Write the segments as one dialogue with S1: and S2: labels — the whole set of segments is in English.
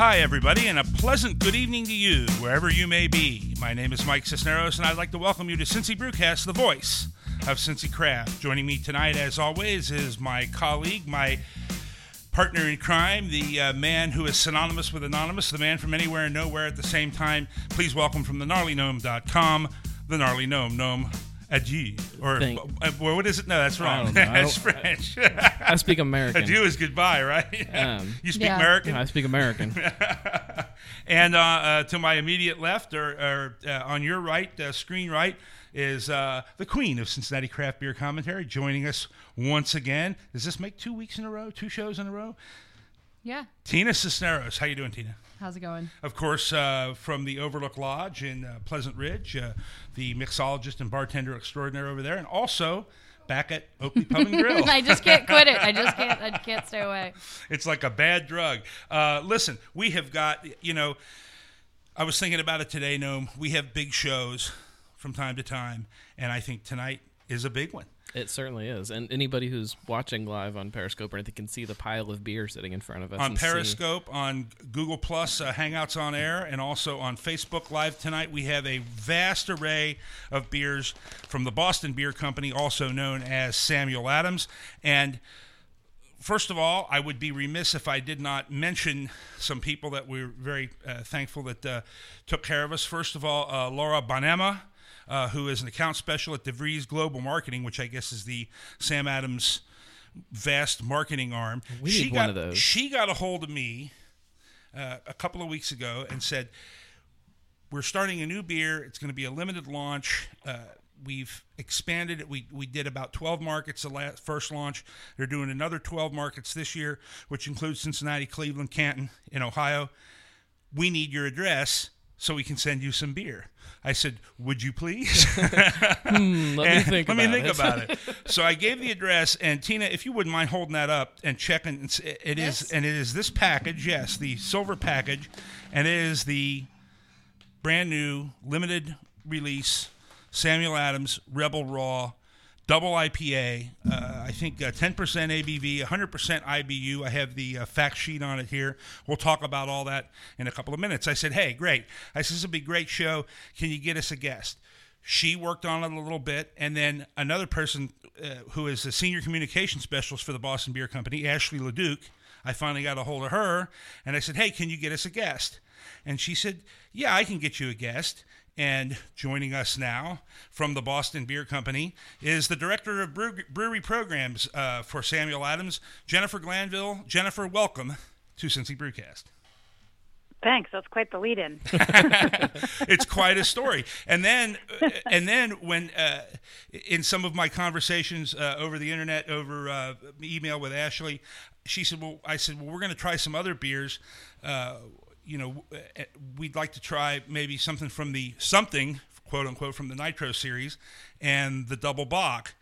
S1: Hi, everybody, and a pleasant good evening to you, wherever you may be. My name is Mike Cisneros, and I'd like to welcome you to Cincy Brewcast, the voice of Cincy Craft. Joining me tonight, as always, is my colleague, my partner in crime, the uh, man who is synonymous with anonymous, the man from anywhere and nowhere at the same time. Please welcome from the gnarlygnome.com, the gnarly gnome, gnome adieu. Or
S2: Thank-
S1: uh, well, what is it? No, that's
S2: I
S1: wrong.
S2: don't know.
S1: That's
S2: don't-
S1: French.
S2: I speak American.
S1: adieu is goodbye, right?
S2: Um,
S1: you speak
S3: Yeah.
S1: American?
S2: I speak American.
S1: and uh, uh, to my immediate left, or, or uh, on your right, uh, screen right, is uh, the queen of Cincinnati craft beer commentary, joining us once again. Does this make two weeks in a row, two shows in a row?
S3: Yeah.
S1: Tina Cisneros, how you doing, Tina?
S3: How's it going?
S1: Of course, uh, from the Overlook Lodge in uh, Pleasant Ridge, uh, the mixologist and bartender extraordinaire over there, and also back at Oakley Pub and Grill.
S3: I just can't quit it. I just can't. I can't stay away.
S1: It's like a bad drug. Uh, listen, we have got, you know, I was thinking about it today, Noam. We have big shows from time to time, and I think tonight is a big one.
S2: It certainly is. And anybody who's watching live on Periscope or anything can see the pile of beer sitting in front of us.
S1: On
S2: and see-
S1: Periscope, on Google Plus, uh, Hangouts on Air, and also on Facebook Live tonight, we have a vast array of beers from the Boston Beer Company, also known as Samuel Adams. And first of all, I would be remiss if I did not mention some people that we're very uh, thankful that uh, took care of us. First of all, uh, Laura Bonema, uh, who is an account special at DeVries Global Marketing, which I guess is the Sam Adams vast marketing arm.
S2: We
S1: she
S2: need
S1: got,
S2: one of those.
S1: She got a hold of me uh, a couple of weeks ago and said, "We're starting a new beer. It's going to be a limited launch. Uh, we've expanded it. We we did about 12 markets the last first launch. They're doing another 12 markets this year, which includes Cincinnati, Cleveland, Canton, in Ohio. We need your address." So we can send you some beer. I said, "Would you please?"
S2: Hmm, let me think
S1: let me
S2: about
S1: think
S2: it.
S1: about it. So I gave the address, and Tina, if you wouldn't mind holding that up and checking, it's- it is,
S3: Yes.
S1: and it is this package, yes, the silver package, and it is the brand new limited release Samuel Adams Rebel Raw double IPA. Uh, I think uh, 10% ABV, 100% IBU. I have the uh, fact sheet on it here. We'll talk about all that in a couple of minutes. I said, hey, great. I said, this will be a great show. Can you get us a guest? She worked on it a little bit, and then another person uh, who is a senior communication specialist for the Boston Beer Company, Ashley Leduc. I finally got a hold of her, and I said, "Hey, can you get us a guest?" And she said, "Yeah, I can get you a guest." And joining us now from the Boston Beer Company is the director of brewery programs uh, for Samuel Adams, Jennifer Glanville. Jennifer, welcome to Cincy Brewcast.
S4: Thanks. That's quite the lead in.
S1: it's quite a story. And then, uh, and then when uh, in some of my conversations uh, over the internet, over uh, email with Ashley, she said, "Well, I said, well, we're going to try some other beers. You know, uh, we'd like to try maybe something from the something quote unquote from the Nitro series and the Double Bock."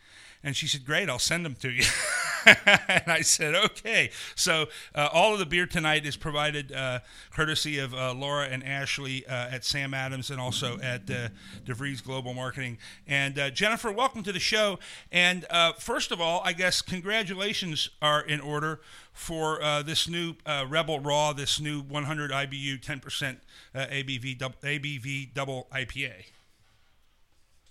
S1: And she said, "Great, I'll send them to you." and I said, "Okay." So uh, all of the beer tonight is provided uh, courtesy of uh, Laura and Ashley uh, at Sam Adams and also at uh, DeVries Global Marketing. And uh, Jennifer, welcome to the show. And uh, first of all, I guess congratulations are in order for uh, this new uh, Rebel Raw, this new 100 IBU, 10% uh, ABV, dub- ABV double IPA.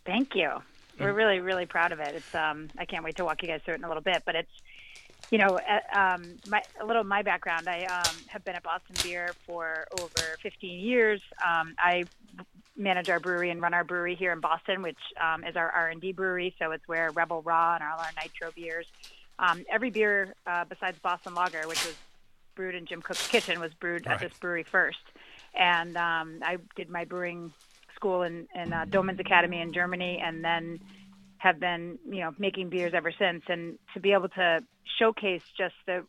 S4: Thank you. We're really, really proud of it. It's um, I can't wait to walk you guys through it in a little bit. But it's, you know, uh, um, my a little of my background. I um, have been at Boston Beer for over 15 years. Um, I manage our brewery and run our brewery here in Boston, which um, is our R&D brewery. So it's where Rebel Raw and all our Nitro beers. Um, every beer uh, besides Boston Lager, which was brewed in Jim Koch's kitchen, was brewed
S1: Right.
S4: at this brewery first. And um, I did my brewing school in, in uh, Doemens Academy in Germany, and then have been, you know, making beers ever since. And to be able to showcase just the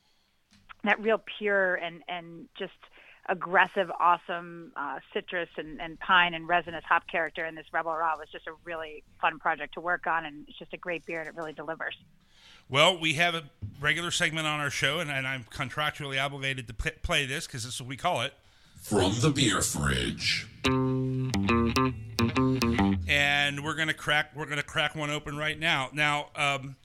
S4: that real pure and and just aggressive, awesome uh, citrus and, and pine and resinous hop character in this Rebel Raw was just a really fun project to work on, and it's just a great beer, and it really delivers.
S1: Well, we have a regular segment on our show, and, and I'm contractually obligated to p- play this because this is what we call it.
S5: From the beer fridge.
S1: and we're gonna crack we're gonna crack one open right now. Now, um,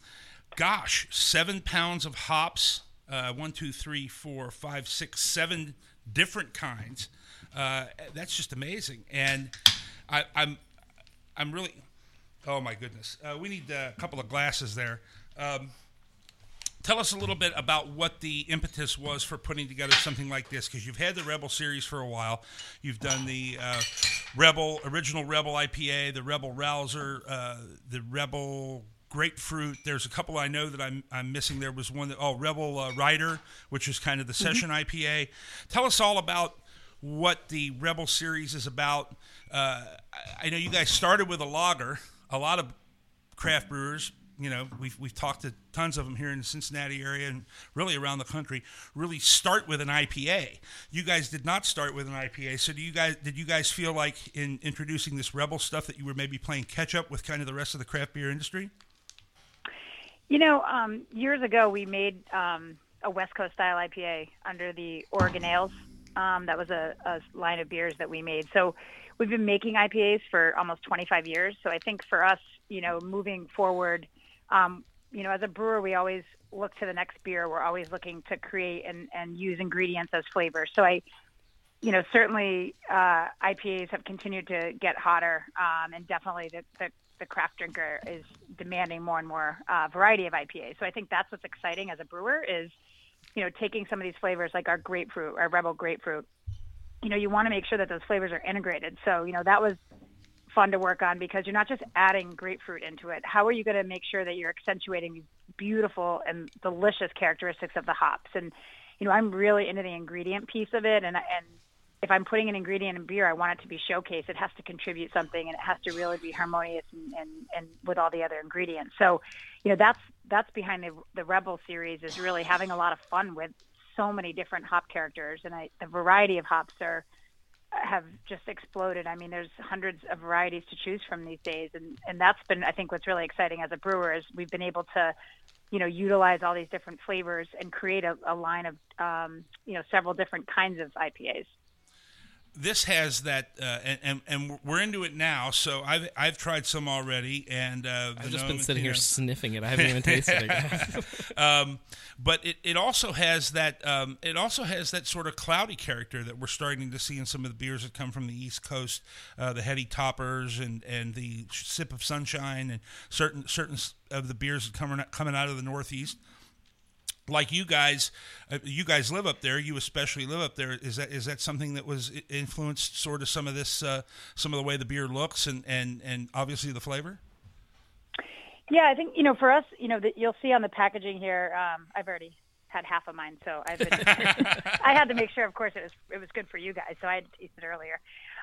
S1: gosh, seven pounds of hops. Uh, one, two, three, four, five, six, seven different kinds. Uh, that's just amazing, and I, I'm I'm really. Oh my goodness, uh, we need a couple of glasses there. Um, tell us a little bit about what the impetus was for putting together something like this because you've had the rebel series for a while. You've done the uh, rebel original rebel ipa the rebel rouser uh, the rebel grapefruit. There's a couple i know that i'm, I'm missing. There was one that oh rebel uh, rider which is kind of the session ipa tell us all about what the rebel series is about. Uh, I- i know you guys started with a lager a lot of craft brewers. You know, we've we've talked to tons of them here in the Cincinnati area and really around the country. Really start with an IPA. You guys did not start with an IPA. So do you guys did you guys feel like in introducing this rebel stuff that you were maybe playing catch up with kind of the rest of the craft beer industry?
S4: You know, um, years ago we made um, a West Coast style IPA under the Oregon Ales. Um, that was a, a line of beers that we made. So we've been making IPAs for almost 25 years. So I think for us, you know, moving forward, um, you know, as a brewer, we always look to the next beer. We're always looking to create and, and use ingredients as flavors. So I, you know, certainly uh, IPAs have continued to get hotter, um, and definitely the, the, the craft drinker is demanding more and more uh, variety of IPAs. So I think that's what's exciting as a brewer is, you know, taking some of these flavors like our grapefruit, our rebel grapefruit. You know, you want to make sure that those flavors are integrated. So you know that was fun to work on because you're not just adding grapefruit into it. How are you going to make sure that you're accentuating these beautiful and delicious characteristics of the hops? And you know, I'm really into the ingredient piece of it, and and if I'm putting an ingredient in beer, I want it to be showcased. It has to contribute something, and it has to really be harmonious and, and, and with all the other ingredients. So, you know, that's that's behind the the Rebel series is really having a lot of fun with so many different hop characters, and I, the variety of hops are have just exploded. I mean, there's hundreds of varieties to choose from these days, and and that's been I think what's really exciting as a brewer is we've been able to, you know, utilize all these different flavors and create a, a line of um, you know several different kinds of IPAs.
S1: This has that, uh, and, and and we're into it now. So I've I've tried some already, and uh,
S2: I've just
S1: gnome-
S2: been sitting here
S1: know,
S2: sniffing it. I haven't even tasted it. yet.
S1: um, but it, it also has that um, it also has that sort of cloudy character that we're starting to see in some of the beers that come from the East Coast, uh, the heady toppers and, and the sip of sunshine and certain certain of the beers that coming coming out of the Northeast. Like you guys, uh, you guys live up there. You especially live up there. Is that is that something that was influenced sort of some of this, uh, some of the way the beer looks and, and, and obviously the flavor?
S4: Yeah, I think you know for us, you know that you'll see on the packaging here. Um, I've already had half of mine, so I've been. I had to make sure, of course, it was it was good for you guys, so I had to taste it earlier.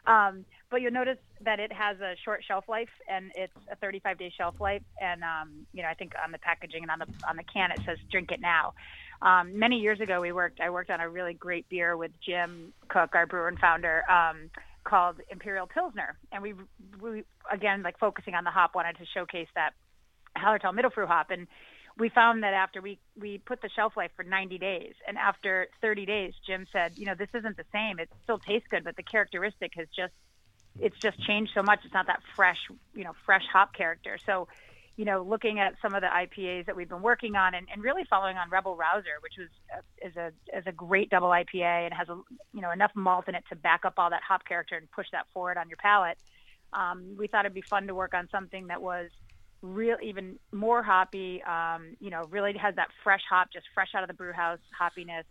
S4: Um, but you'll notice that it has a short shelf life, and it's a 35 day shelf life. And um, you know, I think on the packaging and on the on the can it says "Drink it now." Um, many years ago, we worked. I worked on a really great beer with Jim Koch, our brewer and founder, um, called Imperial Pilsner, and we we again like focusing on the hop, wanted to showcase that Hallertau Mittelfrüh hop, and we found that after we we put the shelf life for 90 days, and after 30 days, Jim said, you know, this isn't the same. It still tastes good, but the characteristic has just it's just changed so much. It's not that fresh, you know, fresh hop character. So, you know, looking at some of the IPAs that we've been working on, and, and really following on Rebel Rouser, which was uh, is a is a great double IPA and has a you know enough malt in it to back up all that hop character and push that forward on your palate. Um, we thought it'd be fun to work on something that was real even more hoppy um, you know really has that fresh hop just fresh out of the brew house hoppiness.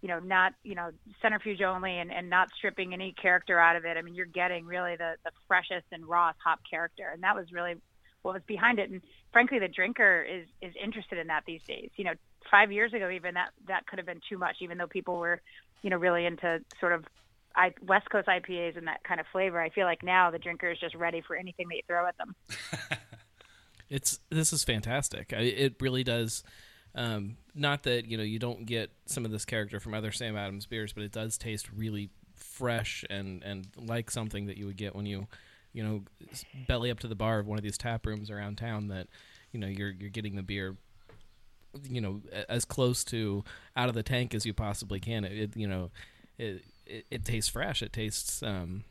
S4: You know not you know centrifuge only and, and not stripping any character out of it. I mean you're getting really the the freshest and rawest hop character. And that was really what was behind it. And frankly the drinker is is interested in that these days. You know five years ago even that that could have been too much even though people were you know really into sort of I, West Coast IPAs and that kind of flavor. I feel like now the drinker is just ready for anything that you throw at them.
S2: It's this is fantastic. I, it really does. Um, not that you know you don't get some of this character from other Sam Adams beers, but it does taste really fresh and and like something that you would get when you you know belly up to the bar of one of these tap rooms around town. That you know you're you're getting the beer you know as close to out of the tank as you possibly can. It, it you know it, it it tastes fresh. It tastes um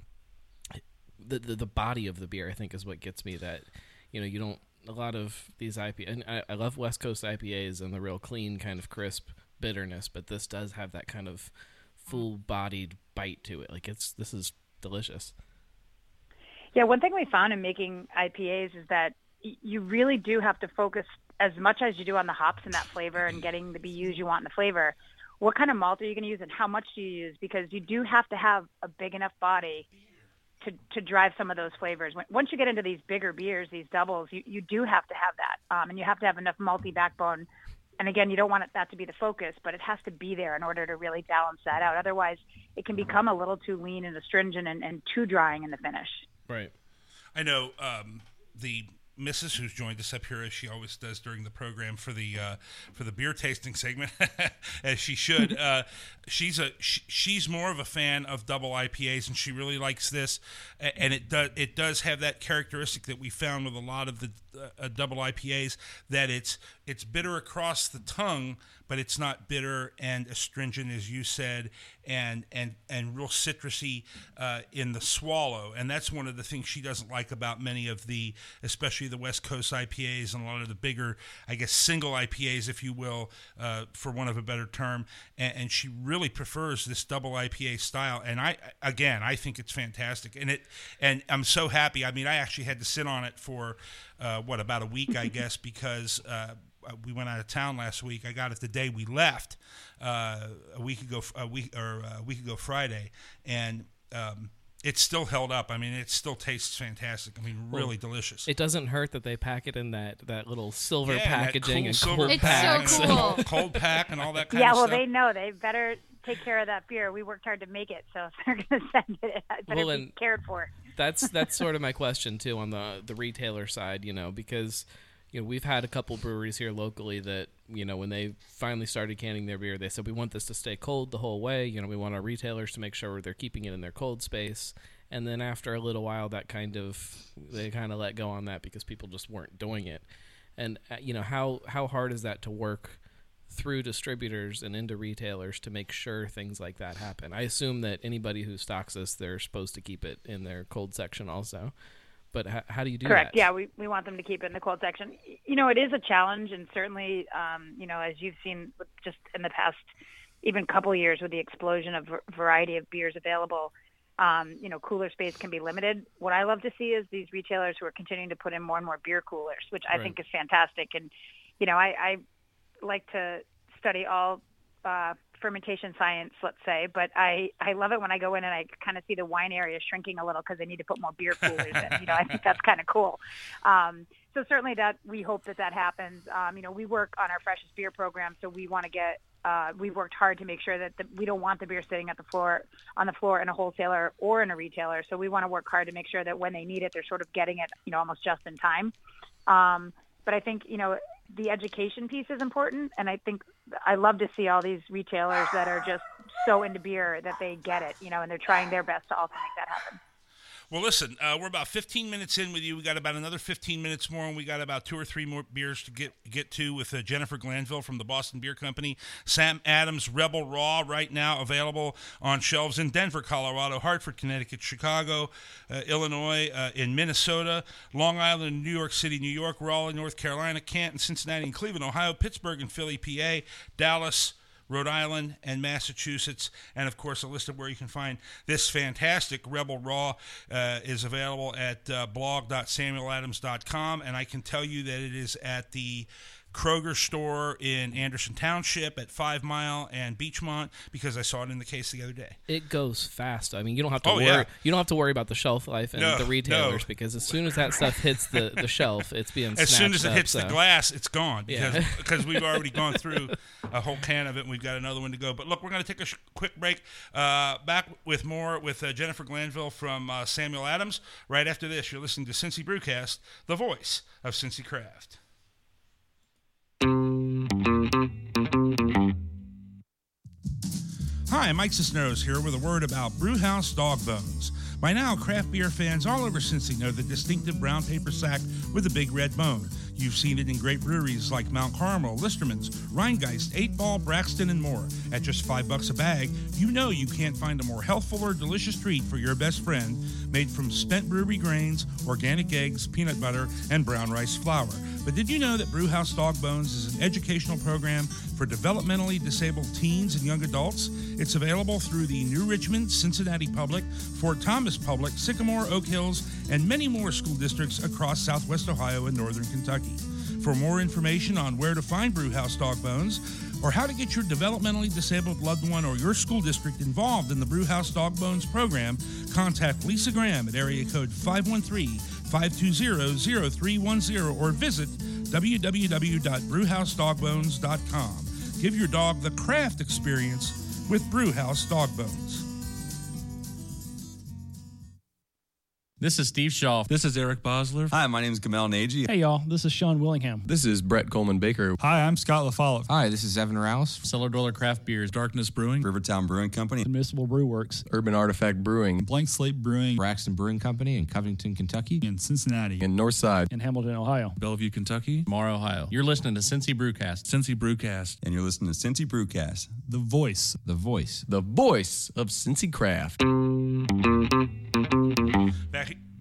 S2: the, the the body of the beer. I think is what gets me that you know you don't a lot of these IPA and I, I love West Coast IPAs and the real clean kind of crisp bitterness, but this does have that kind of full-bodied bite to it. Like it's this is delicious.
S4: Yeah, one thing we found in making IPAs is that you really do have to focus as much as you do on the hops and that flavor and getting the BUs you want in the flavor. What kind of malt are you going to use and how much do you use? Because you do have to have a big enough body to, to drive some of those flavors. Once you get into these bigger beers, these doubles, you, you do have to have that. Um, and you have to have enough malty backbone. And again, you don't want it, that to be the focus, but it has to be there in order to really balance that out. Otherwise, it can become a little too lean and astringent and, and too drying in the finish.
S2: Right.
S1: I know um, the Mrs. who's joined us up here as she always does during the program for the uh, for the beer tasting segment, as she should. Uh, she's a she, she's more of a fan of double IPAs, and she really likes this. And it does it does have that characteristic that we found with a lot of the uh, uh, double IPAs that it's it's bitter across the tongue, but it's not bitter and astringent as you said, and and and real citrusy uh, in the swallow. And that's one of the things she doesn't like about many of the, especially the West Coast IPAs and a lot of the bigger, I guess, single IPAs, if you will, uh, for one of a better term. And, and she really prefers this double IPA style. And I, again, I think it's fantastic. And it, and I'm so happy. I mean, I actually had to sit on it for uh, what about a week, I guess, because. Uh, we went out of town last week. I got it the day we left, uh, a week ago, a week or uh, a week ago Friday, and um, it's still held up. I mean, it still tastes fantastic. I mean, really delicious.
S2: It doesn't hurt that they pack it in that that little silver
S1: Yeah, and
S2: packaging
S1: cool
S2: and
S1: silver
S2: cold
S3: It's
S1: pack
S3: so
S1: and
S3: cool.
S1: cold pack and all that kind
S4: yeah,
S1: of
S4: well,
S1: stuff.
S4: they know they better take care of that beer. We worked hard to make it, so if they're going to send it, it better
S2: Well,
S4: be
S2: and-
S4: cared for.
S2: that's that's sort of my question too on the the retailer side, you know, because you know we've had a couple breweries here locally that you know when they finally started canning their beer, they said we want this to stay cold the whole way. You know, we want our retailers to make sure they're keeping it in their cold space. And then after a little while, that kind of they kind of let go on that because people just weren't doing it. And uh, you know how how hard is that to work through distributors and into retailers to make sure things like that happen. I assume that anybody who stocks this, they're supposed to keep it in their cold section also. But how, how do you do
S4: Correct.
S2: that? Correct.
S4: Yeah, we, we want them to keep it in the cold section. You know, it is a challenge, and certainly, um, you know, as you've seen just in the past, even couple years with the explosion of v- variety of beers available, um, you know, cooler space can be limited. What I love to see is these retailers who are continuing to put in more and more beer coolers, which I
S2: Right.
S4: think is fantastic. And you know, I, I like to study all uh, fermentation science, let's say, but I, I love it when I go in and I kind of see the wine area shrinking a little because they need to put more beer coolers in. You know, I think that's kind of cool. Um, so certainly that we hope that that happens. Um, you know, we work on our freshest beer program, so we want to get. Uh, we've worked hard to make sure that the, we don't want the beer sitting at the floor on the floor in a wholesaler or in a retailer. So we want to work hard to make sure that when they need it, they're sort of getting it, you know, almost just in time. Um, but I think you know the education piece is important, and I think I love to see all these retailers that are just so into beer that they get it, you know, and they're trying their best to also make that happen.
S1: Well, listen, uh, we're about 15 minutes in with you. We got about another 15 minutes more, and we got about two or three more beers to get get to with uh, Jennifer Glanville from the Boston Beer Company. Sam Adams Rebel Raw right now available on shelves in Denver, Colorado, Hartford, Connecticut, Chicago, uh, Illinois, uh, in Minnesota, Long Island, New York City, New York, Raleigh, North Carolina, Canton, Cincinnati, and Cleveland, Ohio, Pittsburgh, and Philly, PA, Dallas. Rhode Island and Massachusetts, and of course, a list of where you can find this fantastic Rebel Raw uh, is available at uh, blog.samueladams.com. And I can tell you that it is at the Kroger store in Anderson Township at Five Mile and Beechmont because I saw it in the case the other day.
S2: It goes fast. I mean, you don't have to
S1: Oh,
S2: worry.
S1: yeah.
S2: You don't have to worry about the shelf life and
S1: No,
S2: the retailers
S1: no.
S2: because as soon as that stuff hits the, the shelf, it's being
S1: As soon as it
S2: up,
S1: hits
S2: so.
S1: the glass, it's gone because
S2: Yeah.
S1: because we've already gone through a whole can of it. and We've got another one to go. But look, we're going to take a sh- quick break. Uh, back with more with uh, Jennifer Glanville from uh, Samuel Adams. Right after this, you're listening to Cincy Brewcast, the voice of Cincy Craft. Hi, Mike Cisneros here with a word about Brewhouse Dog Bones. By now, craft beer fans all over Cincy know the distinctive brown paper sack with a big red bone. You've seen it in great breweries like Mount Carmel, Listerman's, Rhinegeist, 8 Ball, Braxton, and more. At just five bucks a bag, you know you can't find a more healthful or delicious treat for your best friend, made from spent brewery grains, organic eggs, peanut butter, and brown rice flour. But did you know that Brewhouse Dog Bones is an educational program for developmentally disabled teens and young adults. It's available through the New Richmond, Cincinnati Public, Fort Thomas Public, Sycamore, Oak Hills, and many more school districts across southwest Ohio and northern Kentucky. For more information on where to find Brewhouse Dog Bones or how to get your developmentally disabled loved one or your school district involved in the Brewhouse Dog Bones program, contact Lisa Graham at area code 513 520 0310 or visit www.brewhousedogbones.com. Give your dog the craft experience with Brewhouse Dog Bones.
S6: This is Steve Shaw.
S7: This is Eric Bosler.
S8: Hi, my name is Gamal Nagy.
S9: Hey, y'all. This is Sean Willingham.
S10: This is Brett Coleman Baker.
S7: Hi, I'm Scott LaFollette.
S11: Hi, this is Evan Rouse.
S6: Cellar Dweller Craft Beers.
S7: Darkness Brewing.
S8: Rivertown Brewing Company.
S9: Admissible Brew Works.
S10: Urban Artifact Brewing.
S7: Blank Slate Brewing.
S11: Braxton Brewing Company in Covington, Kentucky.
S7: In Cincinnati.
S10: In Northside.
S9: In Hamilton, Ohio.
S7: Bellevue, Kentucky.
S6: Mar, Ohio. You're listening to Cincy Brewcast.
S7: Cincy Brewcast.
S8: And you're listening to Cincy Brewcast.
S7: The voice.
S11: The voice.
S10: The voice of Cincy Craft.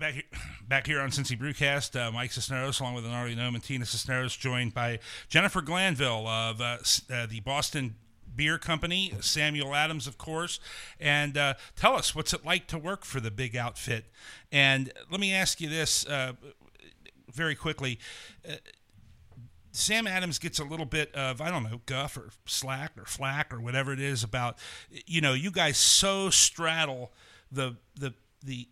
S1: Back, here, back here on Cincy Brewcast, uh, Mike Cisneros, along with an already known Tina Cisneros, joined by Jennifer Glanville of uh, uh, the Boston Beer Company, Samuel Adams, of course. And uh, tell us, what's it like to work for the big outfit? And let me ask you this uh, very quickly. Uh, Sam Adams gets a little bit of I don't know guff or slack or flack or whatever it is about you know you guys so straddle the the the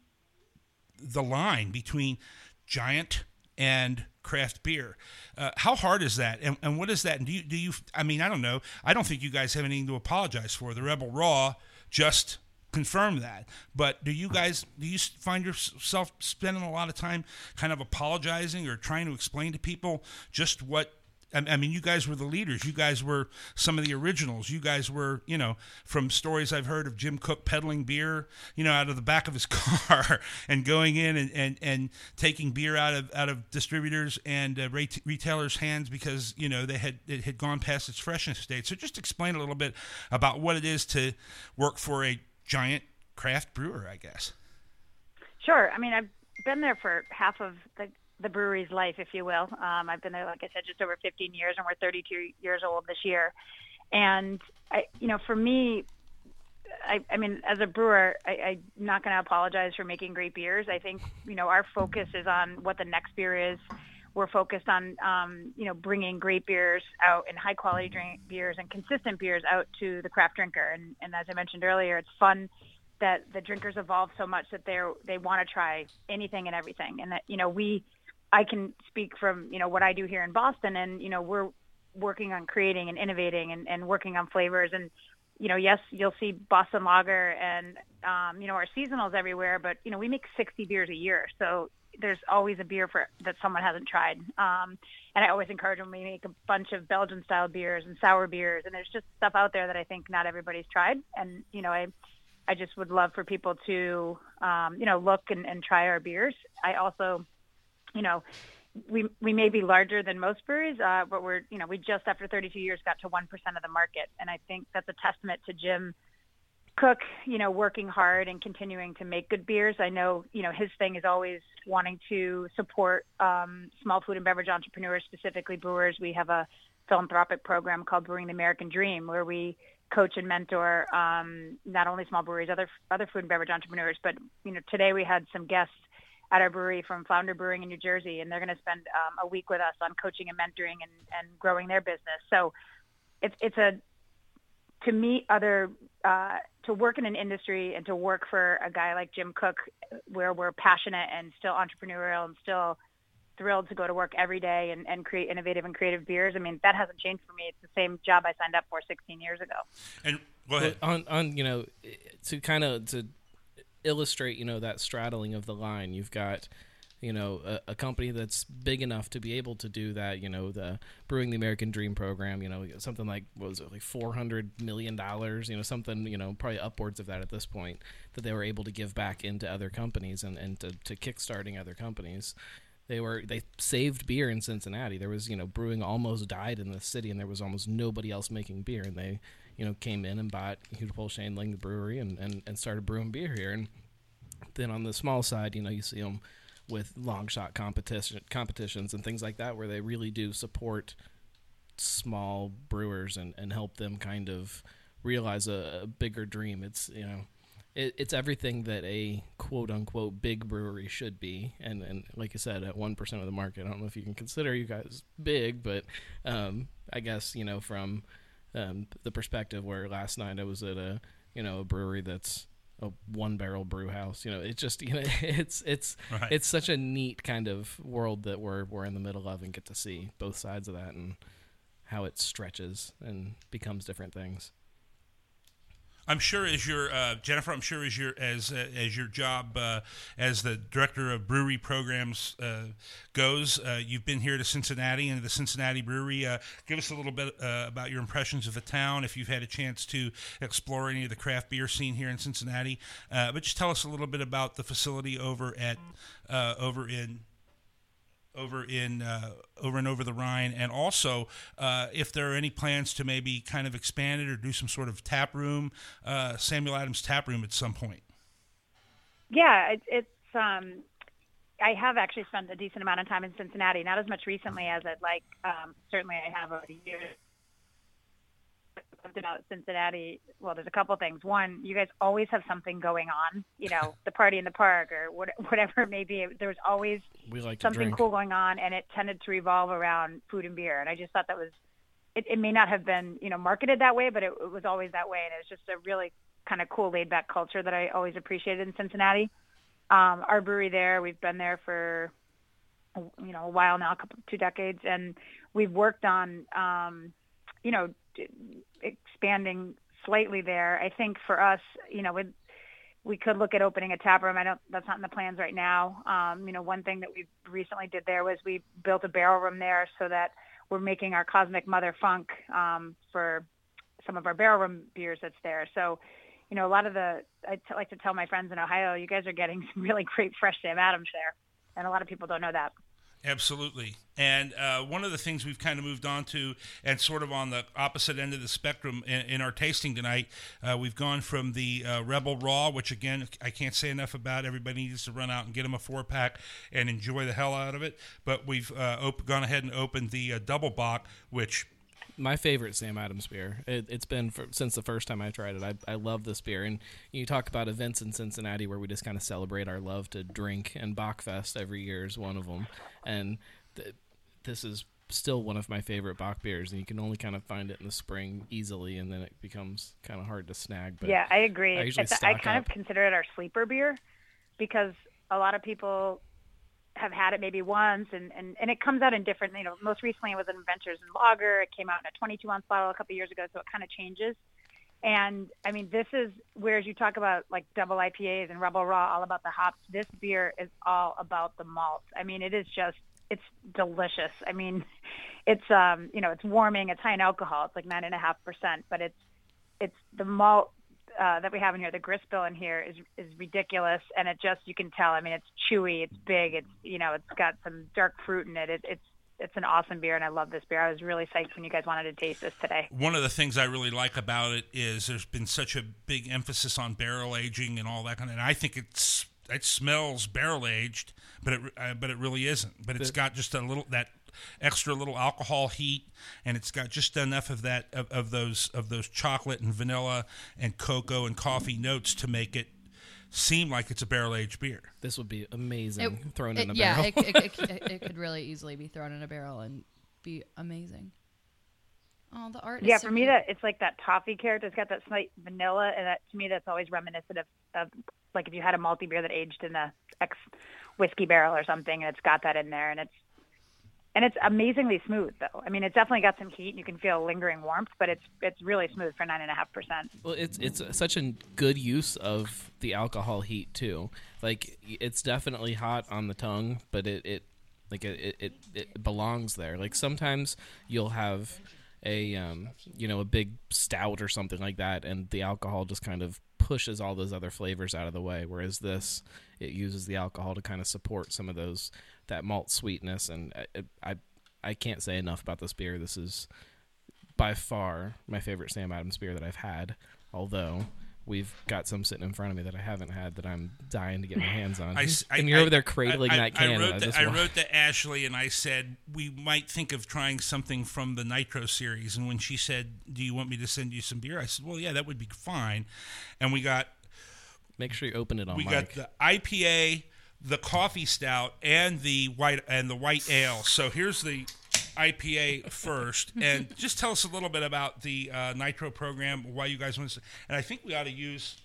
S1: the line between giant and craft beer. Uh, how hard is that, and, and what is that? And do you do you? I mean, I don't know. I don't think you guys have anything to apologize for. The Rebel Raw just confirmed that. But do you guys do you find yourself spending a lot of time kind of apologizing or trying to explain to people just what I mean, you guys were the leaders. You guys were some of the originals. You guys were, you know, from stories I've heard of Jim Koch peddling beer, you know, out of the back of his car and going in and, and, and taking beer out of out of distributors and uh, retailers' hands because you know they had it had gone past its freshness date. So just explain a little bit about what it is to work for a giant craft brewer, I guess.
S4: Sure. I mean, I've been there for half of the the brewery's life, if you will. Um, I've been there, like I said, just over 15 years, and we're 32 years old this year. And I, you know, for me, I, I mean, as a brewer, I, I'm not going to apologize for making great beers. I think, you know, our focus is on what the next beer is. We're focused on, um, you know, bringing great beers out and high quality drink beers and consistent beers out to the craft drinker. And, and as I mentioned earlier, it's fun that the drinkers evolve so much that they're they want to try anything and everything. And that you know we I can speak from you know what I do here in Boston, and you know we're working on creating and innovating and, and working on flavors. And you know, yes, you'll see Boston Lager and um, you know our seasonals everywhere, but you know we make 60 beers a year, so there's always a beer for that someone hasn't tried. Um, and I always encourage them. We make a bunch of Belgian style beers and sour beers, and there's just stuff out there that I think not everybody's tried. And you know, I I just would love for people to um, you know look and, and try our beers. I also you know, we we may be larger than most breweries, uh, but we're you know we just after 32 years got to one percent of the market, and I think that's a testament to Jim Koch, you know, working hard and continuing to make good beers. I know you know his thing is always wanting to support um, small food and beverage entrepreneurs, specifically brewers. We have a philanthropic program called Brewing the American Dream, where we coach and mentor um, not only small breweries, other other food and beverage entrepreneurs, but you know today we had some guests at our brewery from Flounder Brewing in New Jersey, and they're going to spend um, a week with us on coaching and mentoring and, and growing their business. So it's it's a to meet other uh, to work in an industry and to work for a guy like Jim Koch, where we're passionate and still entrepreneurial and still thrilled to go to work every day and, and create innovative and creative beers. I mean, that hasn't changed for me. It's the same job I signed up for 16 years ago.
S1: And go ahead.
S2: on on you know to kind of to illustrate, you know, that straddling of the line. You've got, you know, a, a, company that's big enough to be able to do that. You know, the Brewing the American Dream program. You know, something like what was it, like four hundred million dollars. You know, something you know probably upwards of that at this point that they were able to give back into other companies and and to, to kickstarting other companies. They were they saved beer in Cincinnati. There was you know brewing almost died in the city, and there was almost nobody else making beer, and they you know, came in and bought Hudepohl Schoenling, the brewery, and, and, and started brewing beer here. And then on the small side, you know, you see them with long shot competition competitions and things like that, where they really do support small brewers and, and help them kind of realize a, a bigger dream. It's you know, it, it's everything that a quote unquote big brewery should be. And and like I said, at one percent of the market, I don't know if you can consider you guys big, but um, I guess you know from um, the perspective where last night I was at a you know a brewery that's a one barrel brew house. You know, it's just you know it's it's
S1: Right.
S2: it's such a neat kind of world that we're we're in the middle of and get to see both sides of that and how it stretches and becomes different things.
S1: I'm sure as your uh, Jennifer, I'm sure as your as uh, as your job uh, as the director of brewery programs uh, goes, uh, you've been here to Cincinnati and the Cincinnati Brewery. Uh, give us a little bit about your impressions of the town, if you've had a chance to explore any of the craft beer scene here in Cincinnati. But just tell us a little bit about the facility over at over in over in uh, over and over the Rhine, and also uh, if there are any plans to maybe kind of expand it or do some sort of tap room, uh, Samuel Adams tap room at some point.
S4: Yeah, it, it's. Um, I have actually spent a decent amount of time in Cincinnati, not as much recently as I'd like. Um, certainly, I have over the years. Loved About Cincinnati, well, there's a couple things. One, you guys always have something going on. You know, the party in the park or what, whatever it may be. There was always
S2: like
S4: something cool going on, and it tended to revolve around food and beer. And I just thought that was. It, it may not have been, you know, marketed that way, but it, it was always that way, and it was just a really kind of cool, laid back culture that I always appreciated in Cincinnati. Um, our brewery there, we've been there for you know a while now, a couple two decades, and we've worked on um, you know expanding slightly there. I think for us, you know, with we could look at opening a tap room. I don't. That's not in the plans right now. Um, you know, one thing that we recently did there was we built a barrel room there so that we're making our Kosmic Mother Funk um, for some of our barrel room beers that's there. So, you know, a lot of the I t- like to tell my friends in Ohio, you guys are getting some really great fresh Sam Adams there, and a lot of people don't know that.
S1: Absolutely. And uh, one of the things we've kind of moved on to, and sort of on the opposite end of the spectrum in, in our tasting tonight, uh, we've gone from the uh, Rebel Raw, which again, I can't say enough about. Everybody needs to run out and get them a four pack and enjoy the hell out of it. But we've uh, op- gone ahead and opened the uh, Double Bock, which
S2: my favorite Sam Adams beer. It, it's been for, since the first time I tried it. I, I love this beer. And you talk about events in Cincinnati where we just kind of celebrate our love to drink, and Bockfest every year is one of them. And th- this is still one of my favorite Bock beers, and you can only kind of find it in the spring easily, and then it becomes kind of hard to snag. But
S4: yeah, I agree.
S2: I usually
S4: I kind
S2: up.
S4: of consider it our sleeper beer because a lot of people have had it maybe once and, and, and it comes out in different, you know, most recently it was in Ventures and Lager. It came out in a 22 ounce bottle a couple years ago, so it kind of changes. And I mean, this is whereas you talk about like double IPAs and Rebel Raw, all about the hops. This beer is all about the malt. I mean, it is just it's delicious. I mean, it's um you know it's warming. It's high in alcohol. It's like nine and a half percent, but it's it's the malt uh, that we have in here. The grist bill in here is is ridiculous, and it just you can tell. I mean, it's chewy. It's big. It's you know it's got some dark fruit in it. it it's it's an awesome beer, and I love this beer. I was really psyched when you guys wanted to taste this today.
S1: one of the things I really like about it is there's been such a big emphasis on barrel aging and all that kind of. And I think it's it smells barrel aged, but it uh, but it really isn't. But it's
S2: The-
S1: got just a little that extra little alcohol heat, and it's got just enough of that of, of those of those chocolate and vanilla and cocoa and coffee notes to make it seem like it's a barrel aged beer.
S2: this would be amazing
S3: It-
S2: thrown
S3: it-
S2: in a
S3: yeah,
S2: barrel.
S3: it, it, it, it, it could really easily be thrown in a barrel and be amazing. Oh, the art.
S4: Yeah,
S3: is so
S4: for me,
S3: cute.
S4: that it's like that toffee character. It's got that slight vanilla, and that to me, that's always reminiscent of, of like if you had a malty beer that aged in a ex whiskey barrel or something, and it's got that in there, and it's and it's amazingly smooth though. I mean, it's definitely got some heat, and you can feel lingering warmth, but it's it's really smooth for nine and a half percent.
S2: Well, it's it's such a good use of the alcohol heat too. Like it's definitely hot on the tongue, but it, it like it, it it belongs there. Like sometimes you'll have a um you know a big stout or something like that, and the alcohol just kind of pushes all those other flavors out of the way. Whereas this, it uses the alcohol to kind of support some of those that malt sweetness. And I I, I can't say enough about this beer. This is by far my favorite Sam Adams beer that I've had. Although we've got some sitting in front of me that I haven't had that I'm dying to get my hands on.
S1: I, I-
S2: and you're
S1: I-
S2: over there cradling that can.
S1: I wrote, to, I wrote to Ashley and I said we might think of trying something from the Nitro series. And when she said, "Do you want me to send you some beer?" I said, "Well, yeah, that would be fine." And we got
S2: Make sure you open it on
S1: we
S2: mic.
S1: got the IPA, the coffee stout, and the white and the white ale. So here's the IPA first, and just tell us a little bit about the uh, Nitro program, why you guys want to. And I think we ought to use,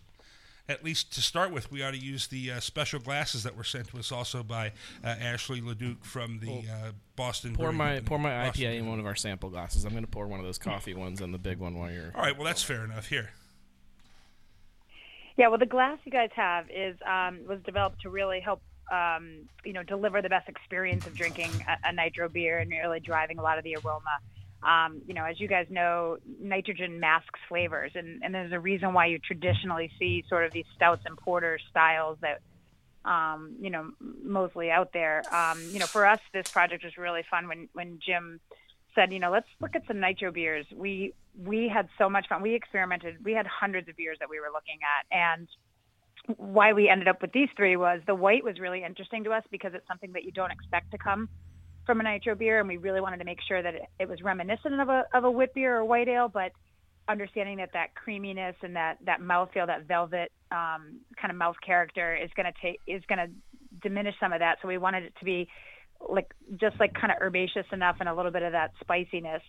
S1: at least to start with, we ought to use the uh, special glasses that were sent to us also by uh, Ashley Leduc from the uh, Boston.
S2: pour
S1: Brewing
S2: my pour my
S1: Boston
S2: IPA in one of our sample glasses. I'm going to pour one of those coffee ones and the big one while you're.
S1: All right, well that's fair enough. Here,
S4: Yeah, well, the glass you guys have is um, was developed to really help um, you know deliver the best experience of drinking a, a nitro beer and really driving a lot of the aroma. Um, you know, as you guys know, nitrogen masks flavors, and, and there's a reason why you traditionally see sort of these stouts and porter styles that um, you know mostly out there. Um, you know, for us, this project was really fun when when Jim said, you know, let's look at some nitro beers. We we had so much fun. We experimented. We had hundreds of beers that we were looking at, and why we ended up with these three was the white was really interesting to us because it's something that you don't expect to come from a nitro beer, and we really wanted to make sure that it, it was reminiscent of a of a wit beer or white ale, but understanding that that creaminess and that that mouthfeel, that velvet um, kind of mouth character is going to take is going to diminish some of that. So we wanted it to be like just like kind of herbaceous enough and a little bit of that spiciness.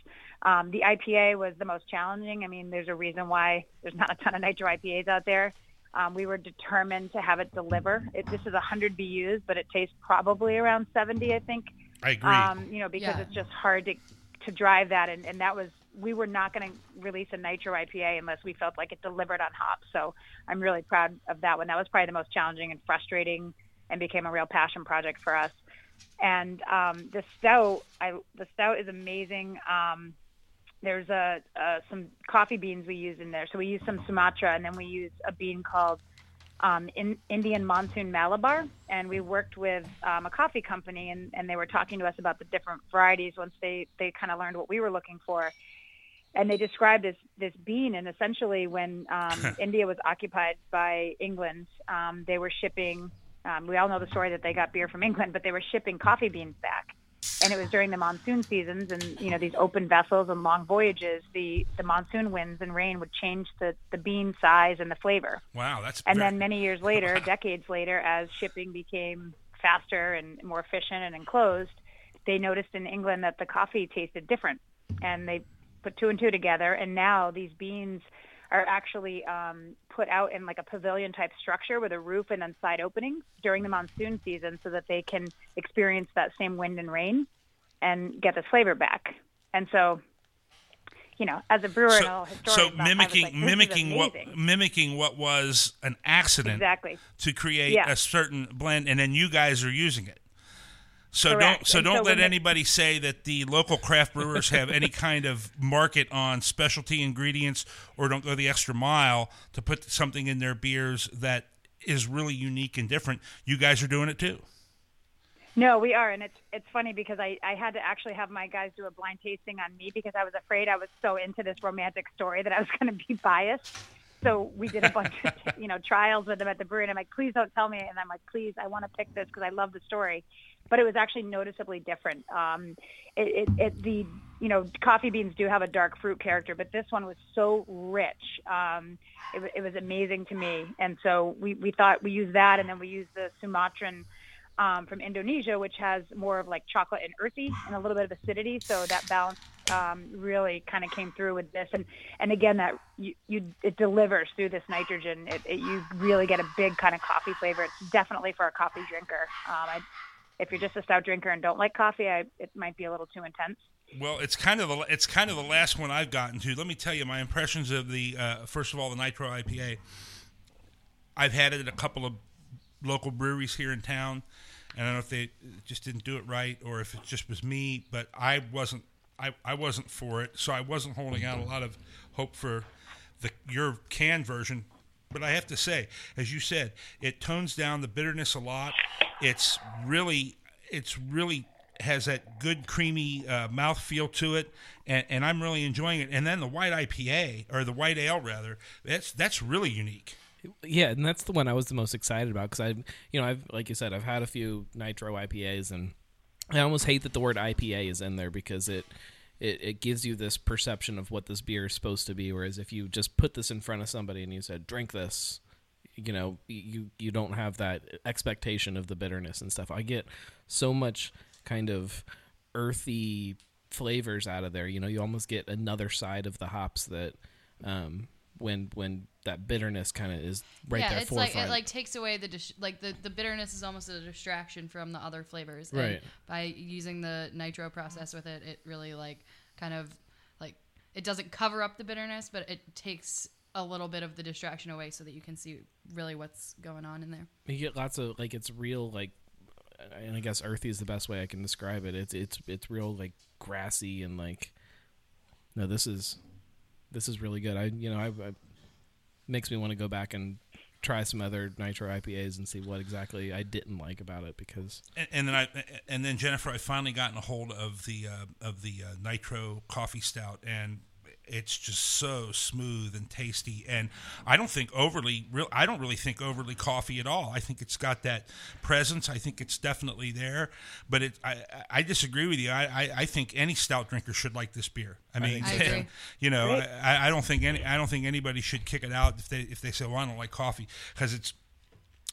S4: Um, the IPA was the most challenging. I mean, there's a reason why there's not a ton of nitro IPAs out there. Um, we were determined to have it deliver. It, this is 100 BUs, but it tastes probably around 70, I think.
S1: I agree.
S4: Um, you know, because
S3: Yeah.
S4: it's just hard to to drive that, and, and that was we were not going to release a nitro IPA unless we felt like it delivered on hops. So I'm really proud of that one. That was probably the most challenging and frustrating, and became a real passion project for us. And um, the stout, I, the stout is amazing. Um, there's a, uh, some coffee beans we use in there. So we use some Sumatra, and then we use a bean called um, in, Indian Monsoon Malabar. And we worked with um, a coffee company, and, and they were talking to us about the different varieties once they, they kind of learned what we were looking for. And they described this this bean, and essentially, when um, India was occupied by England, um, they were shipping. Um, we all know the story that they got beer from England, but they were shipping coffee beans back and it was during the monsoon seasons and you know these open vessels and long voyages the the monsoon winds and rain would change the the bean size and the flavor.
S1: Wow, that's
S4: and
S1: very-
S4: then many years later decades later as shipping became faster and more efficient and enclosed they noticed in england that the coffee tasted different. And they put two and two together and now these beans are actually um, put out in like a pavilion type structure with a roof and then side openings during the monsoon season so that they can experience that same wind and rain and get the flavor back. And so, you know, as a brewer and a
S1: so,
S4: historian,
S1: so
S4: about time, I was
S1: mimicking
S4: like,
S1: mimicking what mimicking what was an accident
S4: Exactly.
S1: to create
S4: Yeah.
S1: a certain blend, and then you guys are using it. So
S4: Correct.
S1: don't so
S4: And
S1: don't
S4: so
S1: let anybody say that the local craft brewers have any kind of market on specialty ingredients or don't go the extra mile to put something in their beers that is really unique and different. You guys are doing it too.
S4: No, we are, and it's it's funny because I I had to actually have my guys do a blind tasting on me because I was afraid I was so into this romantic story that I was going to be biased. So we did a bunch of you know trials with them at the brewery, and I'm like, please don't tell me, and I'm like, please, I want to pick this because I love the story, but it was actually noticeably different. Um, it, it, it the you know coffee beans do have a dark fruit character, but this one was so rich. Um, it, it was amazing to me, and so we we thought we used that, and then we used the Sumatran um, from Indonesia, which has more of like chocolate and earthy and a little bit of acidity. So that balance um, really kind of came through with this. And and again, that you, you it delivers through this nitrogen. It, it, you really get a big kind of coffee flavor. It's definitely for a coffee drinker. Um, I, if you're just a stout drinker and don't like coffee, I, it might be a little too intense.
S1: Well, it's kind of the it's kind of the last one I've gotten to. Let me tell you my impressions of the uh, first of all the Nitro IPA. I've had it at a couple of local breweries here in town, and I don't know if they just didn't do it right or if it just was me, but I wasn't I, I wasn't for it, so I wasn't holding out a lot of hope for the your can version. But I have to say, as you said, it tones down the bitterness a lot. It's really it's really has that good creamy uh, mouth feel to it, and, and I'm really enjoying it. And then the white IPA or the white ale rather, that's that's really unique.
S2: Yeah, and that's the one I was the most excited about because I, you know, I've like you said, I've had a few nitro IPAs, and I almost hate that the word IPA is in there because it, it, it gives you this perception of what this beer is supposed to be. Whereas if you just put this in front of somebody and you said, "Drink this," you know, you you don't have that expectation of the bitterness and stuff. I get so much kind of earthy flavors out of there. You know, you almost get another side of the hops that. Um, when when that bitterness kind of is right
S3: yeah,
S2: there
S3: it's
S2: forefront.
S3: like it like takes away the dis- like the, the bitterness is almost a distraction from the other flavors. And
S2: Right.
S3: by using the nitro process with it, it really like kind of like it doesn't cover up the bitterness, but it takes a little bit of the distraction away so that you can see really what's going on in there.
S2: You get lots of like it's real like, and I guess earthy is the best way I can describe it. It's it's it's real like grassy and like, no, this is, this is really good. I you know I, I makes me want to go back and try some other nitro IPAs and see what exactly I didn't like about it because
S1: And, and then I and then Jennifer, I finally gotten a hold of the uh, of the uh, nitro coffee stout, and it's just so smooth and tasty. And I don't think overly real. I don't really think overly coffee at all. I think it's got that presence. I think it's definitely there. But it, I, I disagree with you. I, I, I think any stout drinker should like this beer. I mean,
S3: I agree.
S1: you know,
S3: Great.
S1: I, I don't think any I don't think anybody should kick it out if they if they say, well, I don't like coffee because it's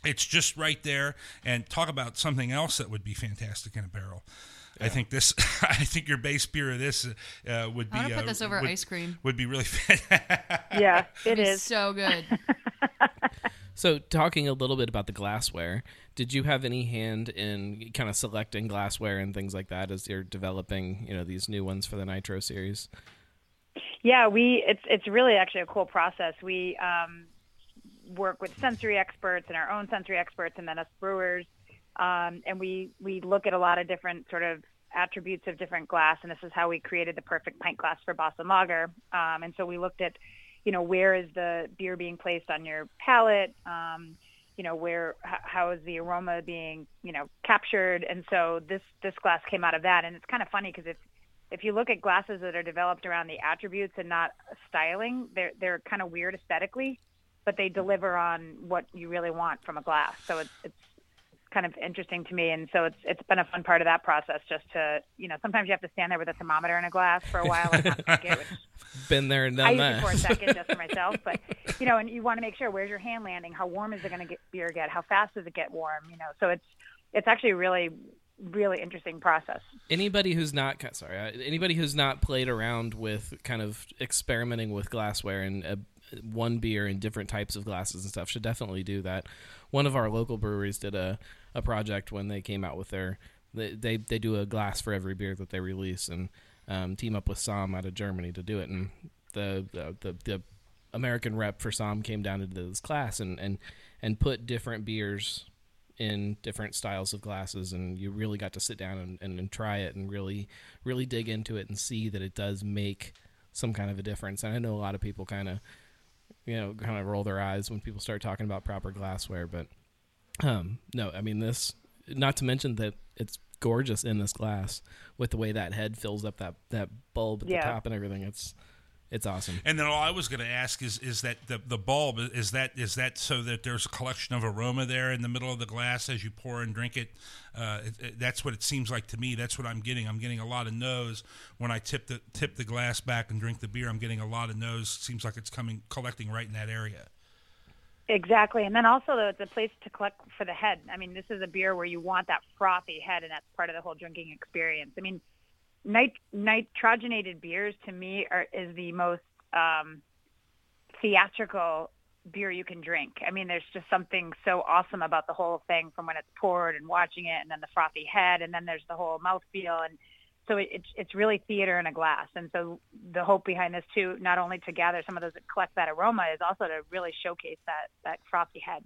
S1: it's just right there. And talk about something else that would be fantastic in a barrel. I think this. I think your base beer of this uh, would be.
S3: I wanna put
S1: uh,
S3: this over
S1: would,
S3: ice cream.
S1: Would be really. fantastic.
S4: Yeah, it
S3: It'd be
S4: is.
S3: so good.
S2: So, talking a little bit about the glassware, did you have any hand in kind of selecting glassware and things like that as you're developing, you know, these new ones for the Nitro series?
S4: Yeah, we it's it's really actually a cool process. We um, work with sensory experts and our own sensory experts, and then us brewers, um, and we we look at a lot of different sort of attributes of different glass, and this is how we created the perfect pint glass for Boston Lager. Um, and so we looked at, you know, where is the beer being placed on your palate. Um, you know where h- how is the aroma being you know captured and so this this glass came out of that and it's kind of funny because if if you look at glasses that are developed around the attributes and not styling they're they're kind of weird aesthetically but they deliver on what you really want from a glass so it's it's kind of interesting to me and so it's it's been a fun part of that process just to you know sometimes you have to stand there with a thermometer in a glass for a while and not drink it which
S2: Been there and
S4: I
S2: done
S4: use it
S2: that.
S4: for a second just for myself, but you know, and you want to make sure where's your hand landing, how warm is it going to get beer get, how fast does it get warm, you know. So it's it's actually really really interesting process.
S2: anybody who's not sorry uh, anybody who's not played around with kind of experimenting with glassware and uh, one beer in different types of glasses and stuff should definitely do that one of our local breweries did a, a project when they came out with their they, they they do a glass for every beer that they release and um, team up with Sahm out of Germany to do it. And the the, the, the American rep for Sahm came down into this class and, and and put different beers in different styles of glasses. And you really got to sit down and, and, and try it and really really dig into it and see that it does make some kind of a difference. And i know a lot of people kind of you know kind of roll their eyes when people start talking about proper glassware but um no i mean this not to mention that it's gorgeous in this glass with the way that head fills up that that bulb at
S1: Yeah.
S2: the top and everything it's it's awesome
S1: And then all I was going to ask is is that the the bulb is that is that so that there's a collection of aroma there in the middle of the glass as you pour and drink it. Uh, it, it- that's what it seems like to me. That's what I'm getting. I'm getting a lot of nose when I tip the tip the glass back and drink the beer. I'm getting a lot of nose. Seems like it's coming collecting right in that area.
S4: Exactly, and then also though it's a place to collect for the head. I mean, this is a beer where you want that frothy head, and that's part of the whole drinking experience. I mean, nit- nitrogenated beers to me are is the most um, theatrical beer you can drink. I mean, there's just something so awesome about the whole thing from when it's poured and watching it, and then the frothy head, and then there's the whole mouthfeel, and so it, it's really theater in a glass. And so the hope behind this too, not only to gather some of those collect that aroma, is also to really showcase that that frothy head.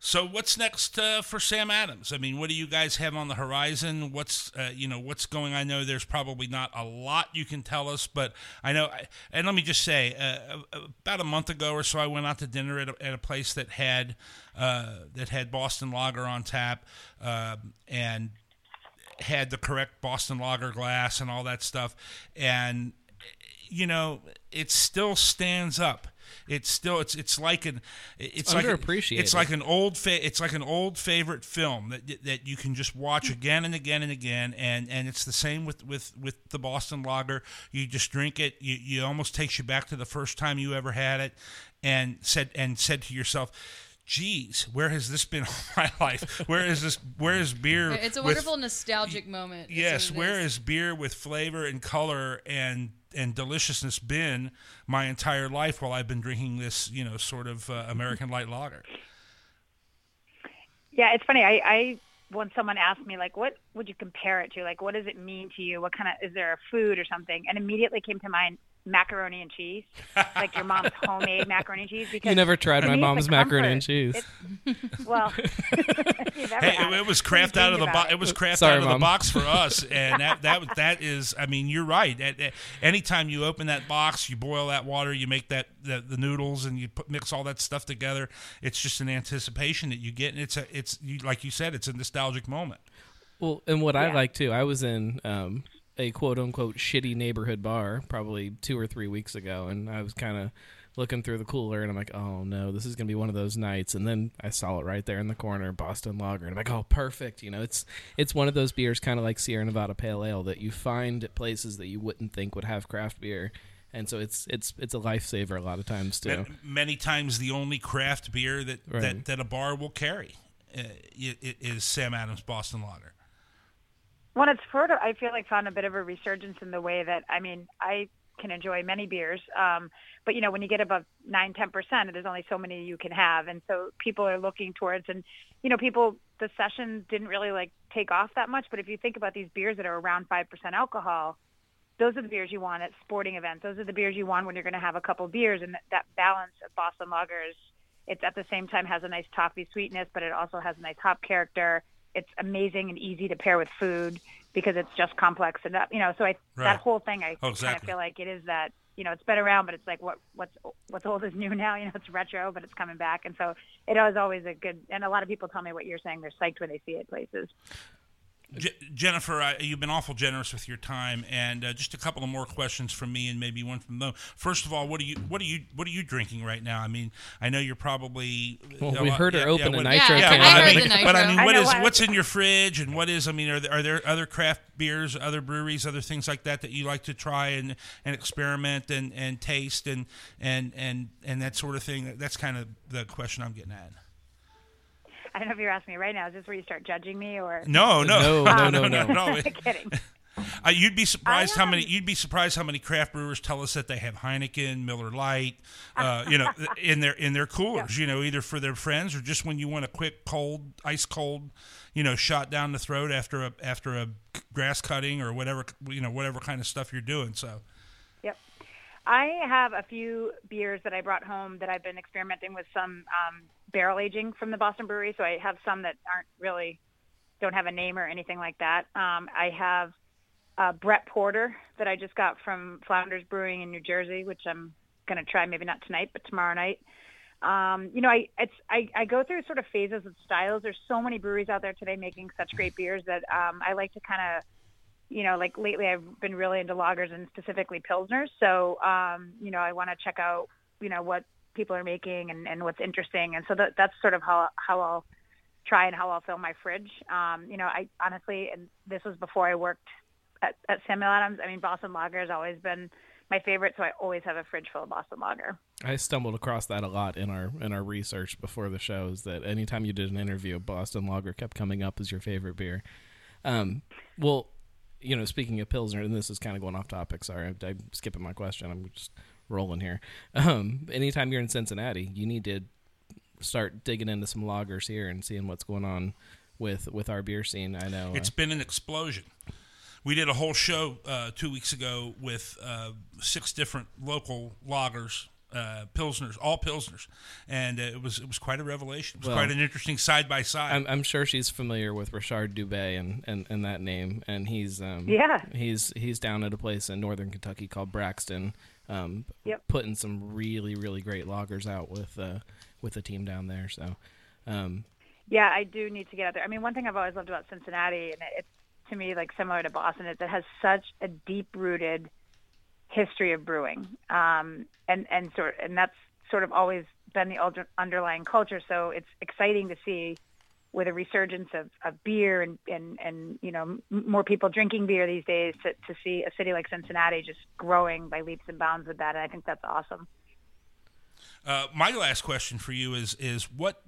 S1: So what's next uh, for Sam Adams? I mean, what do you guys have on the horizon? What's uh, you know what's going? I know there's probably not a lot you can tell us, but I know. And let me just say, uh, about a month ago or so, I went out to dinner at a, at a place that had uh, that had Boston Lager on tap, um and had the correct Boston Lager glass and all that stuff, and you know it still stands up. It's still it's it's like an it's like
S2: underappreciated.
S1: It's like an old fa- it's like an old favorite film that that you can just watch again and again and again and and it's the same with with with the Boston Lager. You just drink it. You you almost takes you back to the first time you ever had it, and said and said to yourself. Geez, where has this been all my life? Where is this? Where is beer?
S3: It's a
S1: with-
S3: wonderful nostalgic moment.
S1: Yes,
S3: what it
S1: where
S3: is.
S1: is beer with flavor and color and and deliciousness been my entire life while I've been drinking this, you know, sort of uh, American light lager?
S4: Yeah, it's funny. I, I when someone asked me like, what would you compare it to? Like, what does it mean to you? What kind of is there a food or something? And immediately came to mind macaroni and cheese, like your mom's homemade macaroni and cheese. Because
S2: You never tried my mom's macaroni and cheese.
S4: It's- well, if you've ever
S1: Hey, it, it was craft
S4: What do you
S1: out of the box.
S4: about
S1: It was craft
S2: Sorry,
S1: out of the box for us, and that that that is. I mean, you're right. At, at- anytime you open that box, you boil that water, you make that the, the noodles, and you put, mix all that stuff together. It's just an anticipation that you get, and it's a it's you, like you said, it's a nostalgic moment.
S2: Well, and what I like too, I was in um, a quote unquote shitty neighborhood bar probably two or three weeks ago, and I was kind of looking through the cooler, and I'm like, oh no, this is gonna be one of those nights. And then I saw it right there in the corner, Boston Lager, and I'm like, oh, perfect. You know, it's it's one of those beers, kind of like Sierra Nevada Pale Ale, that you find at places that you wouldn't think would have craft beer. And so it's it's it's a lifesaver a lot of times too.
S1: Many times, the only craft beer that
S2: Right.
S1: that, that a bar will carry uh, is Sam Adams Boston Lager.
S4: When it's sort of, I feel like found a bit of a resurgence in the way that I mean, I can enjoy many beers, um, but you know, when you get above nine, ten percent, there's only so many you can have, and so people are looking towards, and you know, people the sessions didn't really like take off that much, but if you think about these beers that are around five percent alcohol, those are the beers you want at sporting events. Those are the beers you want when you're going to have a couple beers, and that, that balance of Boston Lager is it's at the same time has a nice toffee sweetness, but it also has a nice hop character. It's amazing and easy to pair with food because it's just complex enough, you know. So I
S1: Right.
S4: that whole thing, I
S1: Oh,
S4: kind of feel like it is that you know it's been around, but it's like what what's what's old is new now. You know, it's retro, but it's coming back, and so it is always a good. And a lot of people tell me what you're saying; they're psyched when they see it places.
S1: Je- Jennifer, uh, you've been awful generous with your time, and uh, just a couple of more questions from me, and maybe one from them. First of all, what are you what are you what are you drinking right now? I mean, I know you're probably
S2: Well,
S1: a
S2: we
S1: lot-
S2: heard her open a nitro
S3: Yeah,
S2: can.
S1: but
S3: I
S1: I mean,
S3: the
S1: but I
S3: nitro.
S1: mean,
S4: I
S1: what
S4: know
S1: is
S4: why-
S1: what's in your fridge, and what is? I mean, are there, are there other craft beers, other breweries, other things like that that you like to try and, and experiment and, and taste and and and and that sort of thing? That's kind of the question I'm getting at.
S4: I don't know if you're asking me right now. Is this where you start judging me, or
S1: No, no,
S2: No, no, no, no.
S4: kidding?
S1: Uh, you'd be surprised how
S4: um,
S1: many you'd be surprised how many craft brewers tell us that they have Heineken, Miller Lite, uh, you know, in their in their coolers. You know, either for their friends or just when you want a quick cold, ice cold, you know, shot down the throat after a after a grass cutting or whatever you know whatever kind of stuff you're doing. So
S4: Yep. I have a few beers that I brought home that I've been experimenting with some um, barrel aging from the Boston Brewery. So I have some that aren't really don't have a name or anything like that. Um, I have uh, Brett Porter that I just got from Flounders Brewing in New Jersey, which I'm going to try maybe not tonight, but tomorrow night. Um, you know, I it's I, I go through sort of phases of styles. There's so many breweries out there today making such great beers that um, I like to kind of you know, like lately I've been really into lagers and specifically pilsners. So, um, you know, I want to check out, you know, what people are making and, and what's interesting. And so that, that's sort of how, how I'll try and how I'll fill my fridge. Um, you know, I honestly, and this was before I worked at, at Samuel Adams. I mean, Boston Lager has always been my favorite. So I always have a fridge full of Boston Lager.
S2: I stumbled across that a lot in our in our research before the shows. That anytime you did an interview, Boston Lager kept coming up as your favorite beer. Um, well, you know, speaking of pilsner, and this is kind of going off topic. Sorry, I'm, I'm skipping my question. I'm just rolling here. Um, anytime you're in Cincinnati, you need to start digging into some lagers here and seeing what's going on with with our beer scene. I know
S1: it's
S2: uh,
S1: been an explosion. We did a whole show uh, two weeks ago with uh, six different local lagers, uh, pilsners, all pilsners, and uh, it was it was quite a revelation. It was
S2: Well,
S1: quite an interesting side by side.
S2: I'm, I'm sure she's familiar with Richard Dubé and, and, and that name, and he's um,
S4: Yeah.
S2: he's he's down at a place in northern Kentucky called Braxton, um,
S4: Yep.
S2: putting some really really great lagers out with uh, with the team down there. So, um,
S4: Yeah, I do need to get out there. I mean, one thing I've always loved about Cincinnati, and it's to me like similar to Boston is it has such a deep rooted history of brewing, um, and and sort and that's sort of always been the underlying culture. So it's exciting to see with a resurgence of, of beer and, and, and you know more people drinking beer these days to, to see a city like Cincinnati just growing by leaps and bounds with that. And I think that's awesome.
S1: Uh, my last question for you is is what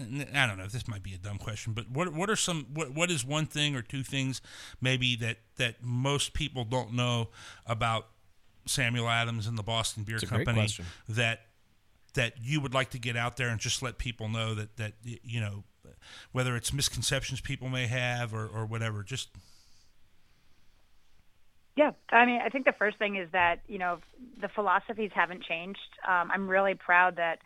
S1: I don't know if this might be a dumb question, but what what are some what what is one thing or two things maybe that that most people don't know about Samuel Adams and the Boston Beer
S2: It's a great
S1: Company
S2: question.
S1: that that you would like to get out there and just let people know that that you know whether it's misconceptions people may have or, or whatever just
S4: Yeah, I mean, I think the first thing is that you know the philosophies haven't changed. Um, I'm really proud that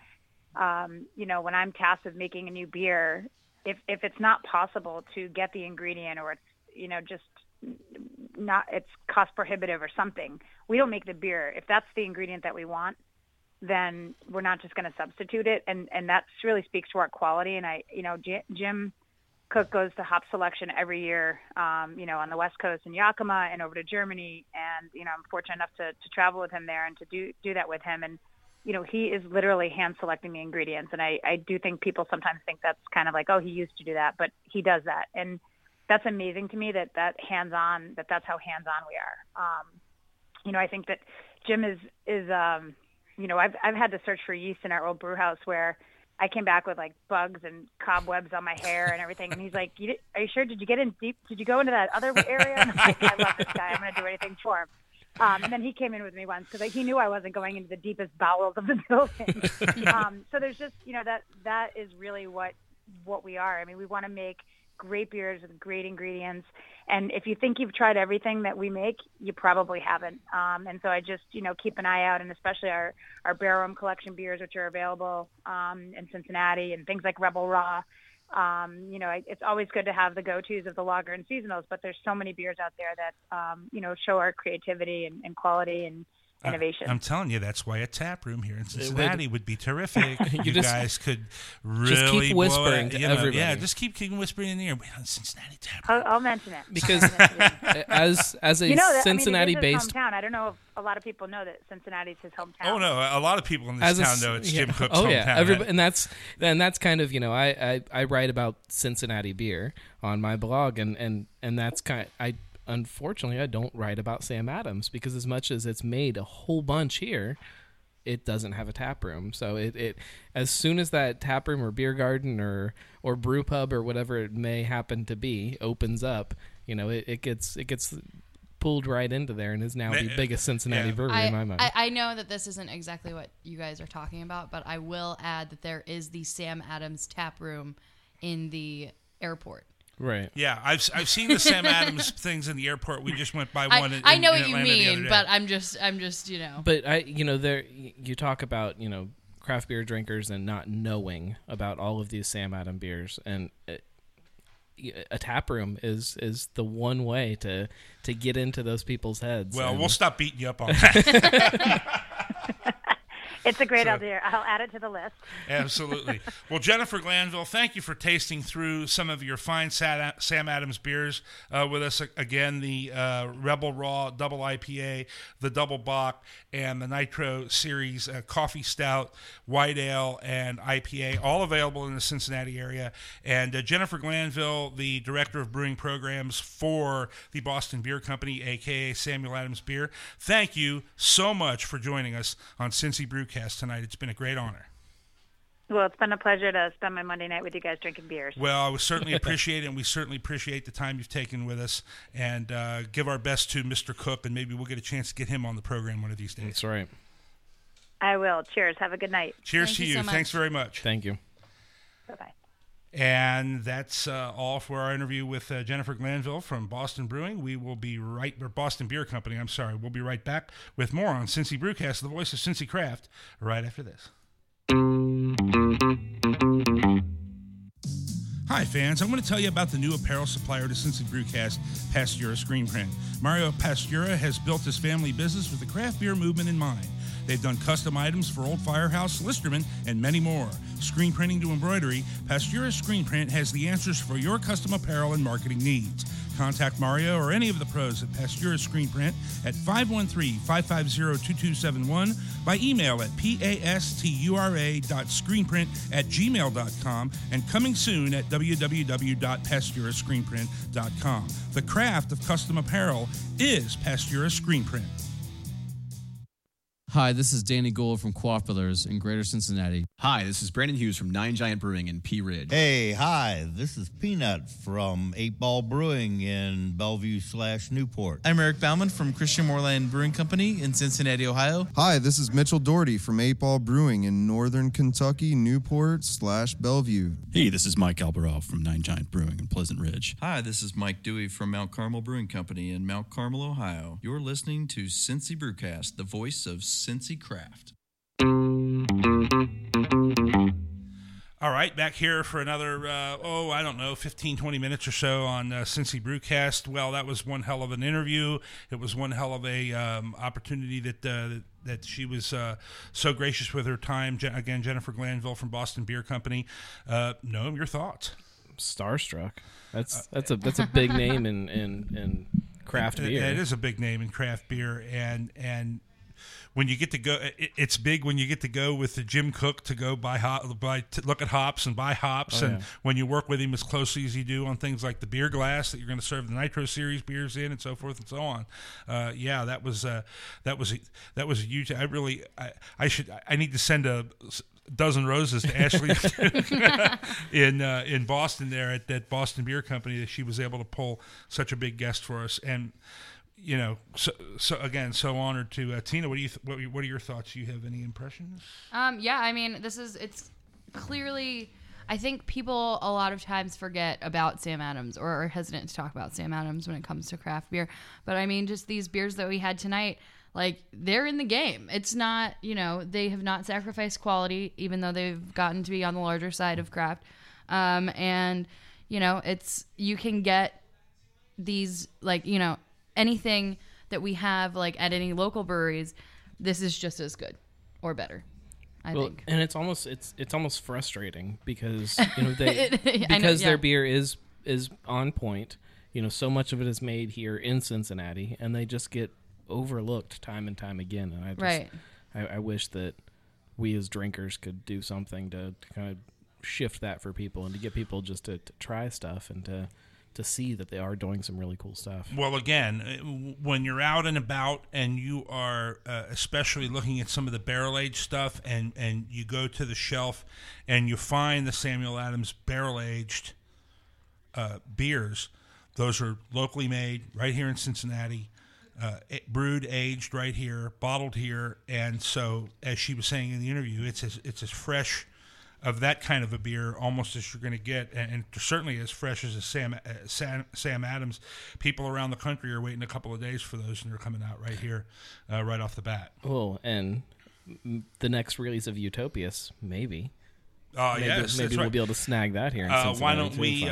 S4: um, you know when I'm tasked with making a new beer, if if it's not possible to get the ingredient or it's you know just not it's cost prohibitive or something, we don't make the beer. If that's the ingredient that we want, then we're not just going to substitute it, and and that really speaks to our quality. And I, you know, Jim Koch goes to hop selection every year, um, you know, on the West Coast in Yakima and over to Germany. And, you know, I'm fortunate enough to, to travel with him there and to do, do that with him. And, you know, he is literally hand selecting the ingredients. And I, I do think people sometimes think that's kind of like, oh, he used to do that, but he does that. And that's amazing to me that that hands on, that that's how hands on we are. Um, you know, I think that Jim is, is, um, you know, I've, I've had to search for yeast in our old brew house where, I came back with like bugs and cobwebs on my hair and everything. And he's like, you did, "Are you sure? Did you get in deep? Did you go into that other area?" And I'm like, "I love this guy. I'm going to do anything for him." Um, and then he came in with me once because he knew I wasn't going into the deepest bowels of the building. um, so there's just you know that that is really what what we are. I mean, we want to make great beers with great ingredients. And if you think you've tried everything that we make, you probably haven't. Um, and so I just, you know, keep an eye out, and especially our our Barrel Room Collection beers, which are available um, in Cincinnati, and things like Rebel Raw. Um, you know, it's always good to have the go-tos of the lager and seasonals, but there's so many beers out there that, um, you know, show our creativity and, and quality and innovation.
S1: I, am telling you, that's why a tap room here in Cincinnati would, be terrific. you
S2: You just-
S1: guys could really
S2: just keep
S1: blow it
S2: whispering
S1: out,
S2: to
S1: you know,
S2: everybody.
S1: Yeah, just keep keep whispering in the ear. Wait, on Cincinnati tap.
S4: I'll, I'll mention it.
S2: Because
S4: I'll mention it.
S2: as as a
S4: you know, that,
S2: Cincinnati
S4: I mean, it is his
S2: based
S4: hometown. I don't know if a lot of people know that Cincinnati's his hometown.
S1: Oh no, a lot of people in this
S2: as
S1: town
S2: s-
S1: know it's
S2: yeah.
S1: Jim Koch's
S2: oh
S1: hometown.
S2: yeah, everybody, and that's and that's kind of you know I, I I write about Cincinnati beer on my blog, and and and that's kind of, I unfortunately I don't write about Sam Adams because as much as it's made a whole bunch here. It doesn't have a tap room, so it, it as soon as that tap room or beer garden or or brew pub or whatever it may happen to be opens up, you know it, it gets it gets pulled right into there and is now the
S1: eh, eh,
S2: biggest Cincinnati
S1: Yeah.
S2: brewery
S3: I,
S2: in my mind.
S3: I, I know that this isn't exactly what you guys are talking about, but I will add that there is the Sam Adams tap room in the airport.
S2: Right.
S1: Yeah, I've I've seen the Sam Adams things in the airport. We just went by
S3: I,
S1: one. in,
S3: I know
S1: in
S3: what you
S1: Atlanta the other
S3: mean, but I'm just I'm just you know.
S2: But I, you know, there you talk about you know craft beer drinkers and not knowing about all of these Sam Adam beers, and uh, it, a tap room is is the one way to to get into those people's heads.
S1: well,
S2: and-
S1: we'll stop beating you up on that.
S4: It's a great
S1: So-
S4: idea. I'll add it to the list.
S1: Absolutely. Well, Jennifer Glanville, thank you for tasting through some of your fine Sam Adams beers uh, with us again. The uh, Rebel Raw Double IPA, the Double Bock, and the Nitro Series uh, Coffee Stout, White Ale, and IPA, all available in the Cincinnati area. And uh, Jennifer Glanville, the Director of Brewing Programs for the Boston Beer Company, aka Samuel Adams Beer. Thank you so much for joining us on Cincy Brewcast tonight. It's been a great honor.
S4: Well, it's been a pleasure to spend my Monday night with you guys drinking beers.
S1: Well, we certainly appreciate it, and we certainly appreciate the time you've taken with us, and uh, give our best to Mr. Koch, and maybe we'll get a chance to get him on the program one of these days.
S2: That's right.
S4: I will. Cheers. Have a good night.
S1: Cheers
S3: Thank
S1: to
S3: you
S1: you.
S3: so.
S1: Thanks very much.
S2: Thank you.
S4: Bye bye.
S1: And that's uh, all for our interview with uh, Jennifer Glanville from Boston Brewing. We will be right, or Boston Beer Company. I'm sorry. We'll be right back with more on Cincy Brewcast, the voice of Cincy Craft, right after this. Hi, fans. I'm going to tell you about the new apparel supplier to Cincy Brewcast, Pastura Screen Print. Mario Pastura has built his family business with the craft beer movement in mind. They've done custom items for Old Firehouse, Listerman, and many more. Screen printing to embroidery, Pastura Screen Print has the answers for your custom apparel and marketing needs. Contact Mario or any of the pros at Pastura Screen Print at 513-550-2271 by email at pastura.screenprint at gmail.com and coming soon at www.pasturascreenprint.com. The craft of custom apparel is Pastura Screen Print.
S12: Hi, this is Danny Gould from Quaff Brothers in Greater Cincinnati.
S13: Hi, this is Brandon Hughes from Nine Giant Brewing in Pea Ridge.
S14: Hey, hi, this is Peanut from Eight Ball Brewing in Bellevue slash Newport.
S15: I'm Eric Bauman from Christian Moerlein Brewing Company in Cincinnati, Ohio.
S16: Hi, this is Mitchell Doherty from Eight Ball Brewing in Northern Kentucky, Newport slash Bellevue.
S7: Hey, this is Mike Albaroff from Nine Giant Brewing in Pleasant Ridge.
S17: Hi, this is Mike Dewey from Mount Carmel Brewing Company in Mount Carmel, Ohio. You're listening to Cincy Brewcast, the voice of Cincy Craft.
S1: All right, back here for another, uh, oh, I don't know, 15, 20 minutes or so on uh, Cincy Brewcast. Well, that was one hell of an interview. It was one hell of a um, opportunity that uh, that she was uh, so gracious with her time. Je- again, Jennifer Glanville from Boston Beer Company. Uh, Noam, your thoughts?
S2: Starstruck. That's that's a that's a big name in in, in craft
S1: It-
S2: beer.
S1: it is a big name in craft beer, and and when you get to go, it, it's big when you get to go with the Jim Koch to go buy hop, buy look at hops and buy hops,
S2: Oh,
S1: and
S2: yeah.
S1: when you work with him as closely as you do on things like the beer glass that you're going to serve the Nitro Series beers in, and so forth and so on. Uh, yeah, that was uh, that was a, that was a huge. I really, I, I should, I need to send a dozen roses to Ashley in uh, in Boston there at that Boston Beer Company that she was able to pull such a big guest for us and you know so, so again so honored to uh, Tina what do you th- what, what are your thoughts you have any impressions
S3: Um, yeah, I mean, this is it's clearly. I think people a lot of times forget about Sam Adams or are hesitant to talk about Sam Adams when it comes to craft beer. But I mean, just these beers that we had tonight, like they're in the game. It's not, you know, they have not sacrificed quality, even though they've gotten to be on the larger side of craft. Um, and you know, it's you can get these like you know anything that we have like at any local breweries. This is just as good or better. I
S2: well,
S3: think.
S2: and it's almost it's it's almost frustrating because you know they
S3: I know,
S2: because
S3: yeah.
S2: their beer is is on point. You know, so much of it is made here in Cincinnati, and they just get overlooked time and time again. And I just,
S3: Right.
S2: I, I wish that we as drinkers could do something to, to kind of shift that for people and to get people just to, to try stuff and to to see that they are doing some really cool stuff.
S1: Well, again, uh, when you're out and about and you are uh, especially looking at some of the barrel aged stuff, and and you go to the shelf and you find the Samuel Adams barrel aged uh, beers, those are locally made right here in Cincinnati. Uh, brewed, aged right here, bottled here, and so as she was saying in the interview, it's as it's as fresh of that kind of a beer almost as you're going to get, and, and certainly as fresh as a Sam, uh, Sam Sam Adams. People around the country are waiting a couple of days for those, and they're coming out right here, uh, right off the bat.
S2: Oh, and the next release of Utopias, maybe.
S1: Oh,
S2: maybe,
S1: yes,
S2: maybe we'll
S1: right.
S2: be able to snag that here. In
S1: Uh, why don't we?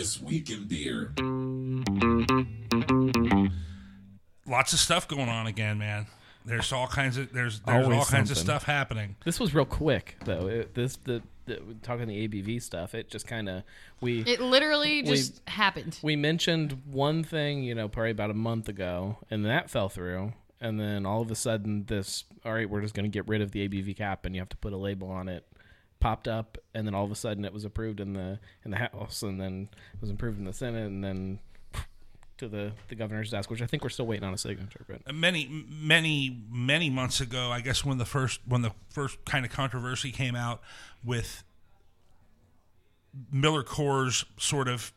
S5: This week in beer.
S1: lots of stuff going on again, man. There's all kinds of there's there's
S2: Always
S1: all kinds of
S2: something.
S1: stuff happening.
S2: This was real quick though. It, this the, the talking the ABV stuff. It just kind of we.
S3: It literally
S2: we-
S3: just happened.
S2: We mentioned one thing, you know, probably about a month ago, and that fell through. And then all of a sudden, this all right, we're just going to get rid of the ABV cap, and you have to put a label on it. Popped up, and then all of a sudden, it was approved in the in the House, and then it was approved in the Senate, and then to the the governor's desk, which I think we're still waiting on a signature. But
S1: many many many months ago i guess when the first when the first kind of controversy came out with MillerCoors sort of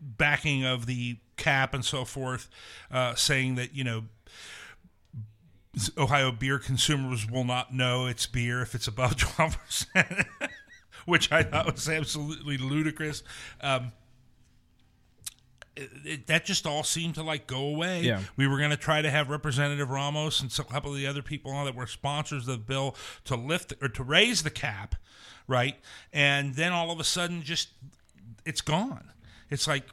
S1: backing of the cap and so forth uh, saying that you know ohio beer consumers will not know it's beer if it's above 12% which i thought was absolutely ludicrous um, it, it- that just all seemed to like go away.
S2: Yeah.
S1: We were going to try to have Representative Ramos and some- a couple of the other people on that were sponsors of the bill to lift or to raise the cap, right? And then all of a sudden, just it's gone. It's like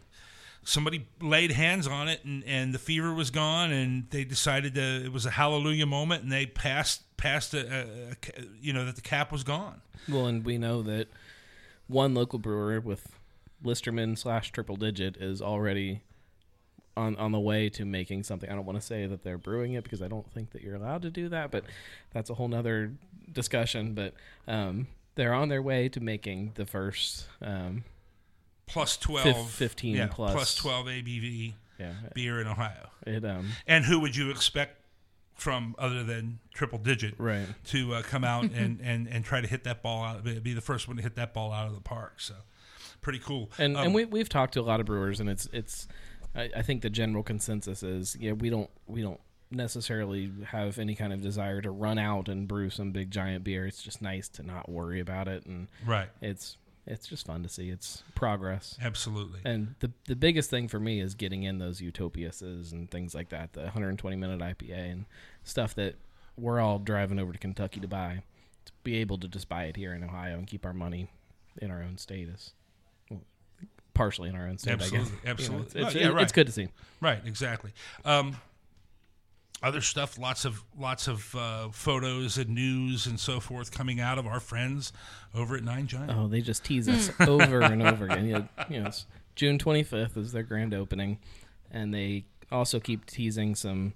S1: somebody laid hands on it and, and the fever was gone and they decided to, it was a hallelujah moment and they passed passed a, a, a you know that the cap was gone.
S2: Well, and we know that one local brewer with Listerman slash Triple Digit is already on on the way to making something. I don't want to say that they're brewing it because I don't think that you're allowed to do that, but that's a whole nother discussion. But um, they're on their way to making the first um,
S1: plus
S2: fif-
S1: 12
S2: 15
S1: yeah,
S2: plus
S1: plus 12 ABV
S2: Yeah.
S1: beer in Ohio.
S2: It um
S1: And who would you expect from other than triple digit
S2: Right.
S1: to uh, come out and, and, and try to hit that ball out be be the first one to hit that ball out of the park. So pretty cool.
S2: And
S1: Um,
S2: and we we've talked to a lot of brewers, and it's it's. I, I think the general consensus is yeah we don't we don't necessarily have any kind of desire to run out and brew some big giant beer. It's just nice to not worry about it, and
S1: Right.
S2: It's it's just fun to see. It's progress.
S1: Absolutely.
S2: And the the biggest thing for me is getting in those Utopiases and things like that, the 120 minute IPA and stuff that we're all driving over to Kentucky to buy. To be able to just buy it here in Ohio and keep our money in our own state is well, partially in our own state. I
S1: Absolutely,
S2: guess. You know,
S1: absolutely.
S2: it's, it's,
S1: Oh, yeah, right.
S2: it's good to see.
S1: Right, exactly. Um, other stuff, lots of lots of uh, photos and news and so forth coming out of our friends over at Nine Giant.
S2: Oh, they just tease us over and over again. You know, you know, June 25th is their grand opening, and they also keep teasing some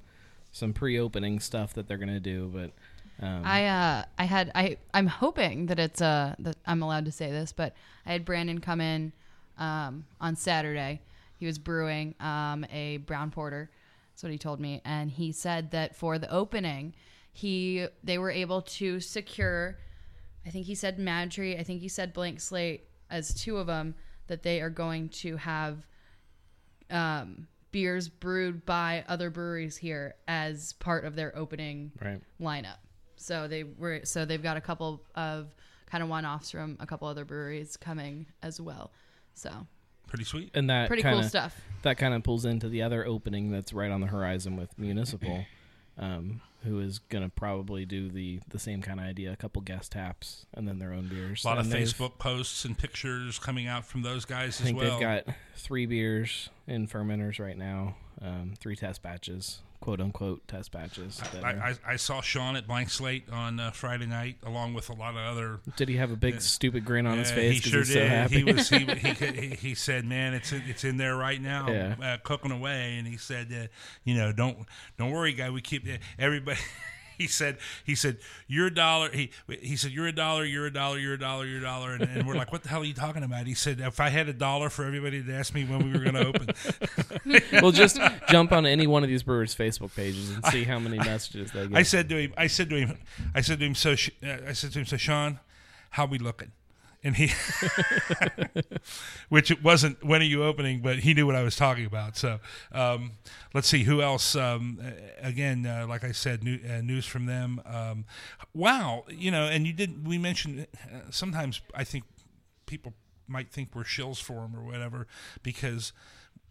S2: some pre-opening stuff that they're gonna do. But um,
S3: I uh I had I I'm hoping that it's uh that I'm allowed to say this, but I had Brandon come in um on Saturday. He was brewing um a brown porter. That's what he told me, and he said that for the opening, he they were able to secure. I think he said Mad Tree. I think he said Blank Slate as two of them that they are going to have um, beers brewed by other breweries here as part of their opening
S2: Right.
S3: lineup. So they were so they've got a couple of kind of one-offs from a couple other breweries coming as well. So
S1: pretty sweet
S2: and that
S3: Pretty
S2: kinda,
S3: cool stuff.
S2: That kind of pulls into the other opening that's right on the horizon with Municipal, um, who is going to probably do the the same kind of idea, a couple guest taps, and then their own beers.
S1: A lot of
S2: And they've-
S1: Facebook posts and pictures coming out from those guys
S2: I
S1: as well.
S2: they've got three beers in fermenters right now, um, three test batches, quote unquote test batches.
S1: I, I, I saw Sean at Blank Slate on uh, Friday night, along with a lot of other.
S2: Did he have a big
S1: Uh,
S2: stupid grin on his face
S1: He sure did.
S2: so happy?
S1: He was. He, he, he said, "Man, it's it's in there right now,
S2: Yeah.
S1: uh, cooking away." And he said, uh, "You know, don't don't worry, guy. We keep everybody." He said, "He said you're a dollar." He he said you're a dollar, you're a dollar, you're a dollar, you're a dollar, and, and we're like, "What the hell are you talking about?" He said, "If I had a dollar for everybody that asked me when we were going to open."
S2: well, just jump on any one of these brewers' Facebook pages and see how many messages they get.
S1: I said to him, I said to him, I said to him, so uh, I said to him, so Sean, how we looking? And he, which it wasn't when are you opening, but he knew what I was talking about. So um, let's see who else. Um, again, uh, like I said, new, uh, news from them. Um, wow, you know, and you did. We mentioned uh, sometimes I think people might think we're shills for them or whatever because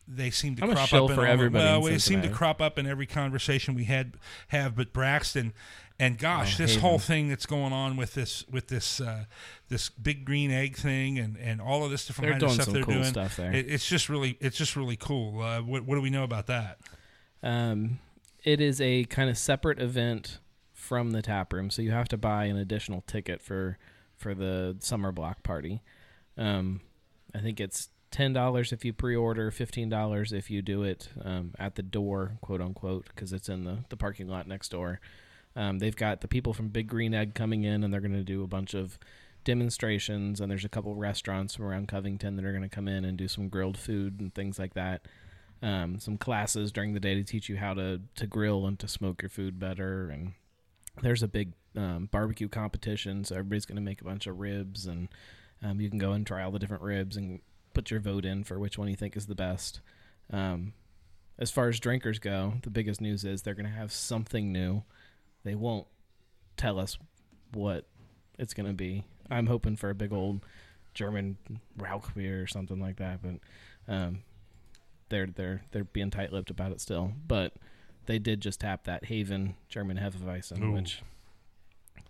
S1: they seem to
S2: I'm
S1: crop
S2: shill
S1: up in
S2: for
S1: all-
S2: everybody
S1: Well, they seem to crop up in every conversation we had have. But Braxton, and gosh,
S2: Oh,
S1: this whole thing that's going on with this with this uh, this big green egg thing and, and all of this different kind of stuff they're
S2: cool
S1: doing.
S2: stuff.
S1: It, it's just really it's just really cool. Uh, what, what do we know about that?
S2: Um, it is a kind of separate event from the tap room, so you have to buy an additional ticket for for the summer block party. Um, I think it's ten dollars if you pre-order, fifteen dollars if you do it um, at the door, quote unquote, because it's in the the parking lot next door. Um, they've got the people from Big Green Egg coming in, and they're going to do a bunch of demonstrations. And there's a couple restaurants from around Covington that are going to come in and do some grilled food and things like that um, some classes during the day to teach you how to, to grill and to smoke your food better. And there's a big um, barbecue competition, so everybody's going to make a bunch of ribs, and um, you can go and try all the different ribs and put your vote in for which one you think is the best. Um, as far as drinkers go, the biggest news is they're going to have something new. They won't tell us what it's going to be. I'm hoping for a big old German Rauch beer or something like that, but um, they're they're they're being tight-lipped about it still, but they did just tap that Haven German Hefeweizen,
S1: Ooh.
S2: which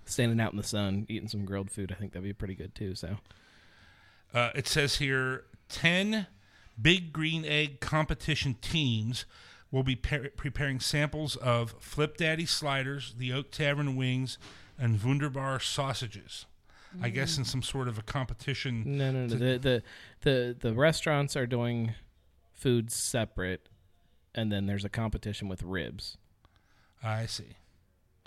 S2: standing out in the sun, eating some grilled food, I think that'd be pretty good too. So
S1: Uh, it says here 10 big green egg competition teams will be par- preparing samples of Flip Daddy sliders, the Oak Tavern wings, and Wunderbar sausages. I guess mm. in some sort of a competition.
S2: no, no, no. The the the the restaurants are doing food separate, and then there's a competition with ribs.
S1: I see.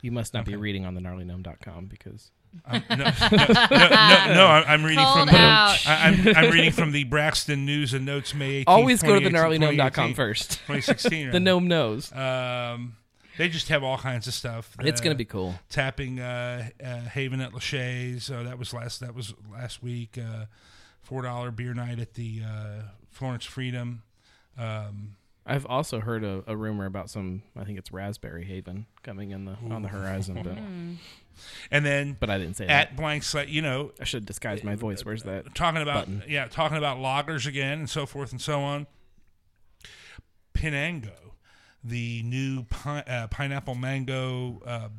S2: You must not be reading on the gnarlygnome.com because
S1: Um, no, no, no, no, no, I'm I'm reading
S3: Called
S1: from
S3: out.
S1: I, I'm, I'm reading from the Braxton News and Notes May 18th,
S2: always go to the
S1: 2018,
S2: gnarlygnome.com first.
S1: 2016.
S2: the gnome knows.
S1: Um, they just have all kinds of stuff.
S2: It's gonna
S1: Uh,
S2: be cool.
S1: Tapping uh, uh, Haven at Lachey's. So that was last. That was last week. Uh, Four dollar beer night at the uh, Florence Freedom. Um,
S2: I've also heard a, a rumor about some. I think it's Raspberry Haven coming in the on the horizon, but
S1: and then,
S2: but I didn't say
S1: at
S2: that.
S1: blank slate. You know,
S2: I should disguise my voice. Where's that?
S1: talking about
S2: button?
S1: yeah, talking about lagers again and so forth and so on. Pinango, the new pi- uh, pineapple mango uh,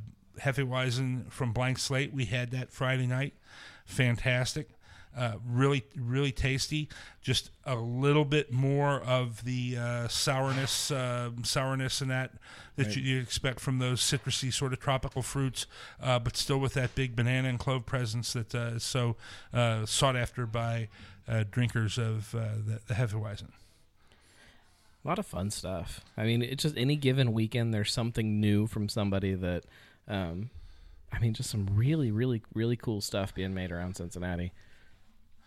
S1: Hefeweizen from Blank Slate. We had that Friday night. Fantastic. Uh, really, really tasty. Just a little bit more of the uh, sourness, uh, sourness, and that that
S2: Right.
S1: you, you expect from those citrusy sort of tropical fruits, uh, but still with that big banana and clove presence that uh, is so uh, sought after by uh, drinkers of uh, the, the Hefeweizen.
S2: A lot of fun stuff. I mean, it's just any given weekend, there's something new from somebody that, um, I mean, just some really, really, really cool stuff being made around Cincinnati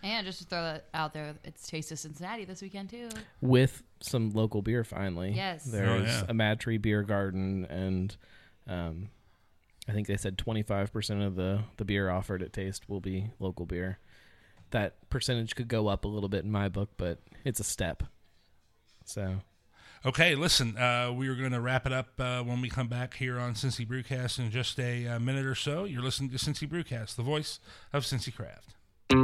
S3: And just to throw that out there, it's Taste of Cincinnati this weekend too.
S2: with some local beer. Finally,
S3: Yes.
S2: there's
S1: Oh, yeah.
S2: a Mad Tree Beer Garden, and um, I think they said 25 percent of the the beer offered at Taste will be local beer. That percentage could go up a little bit in my book, but it's a step. So
S1: Okay, listen, uh, we are going to wrap it up uh, when we come back here on Cincy Brewcast in just a uh, minute or so. You're listening to Cincy Brewcast, the voice of Cincy Craft. Hey,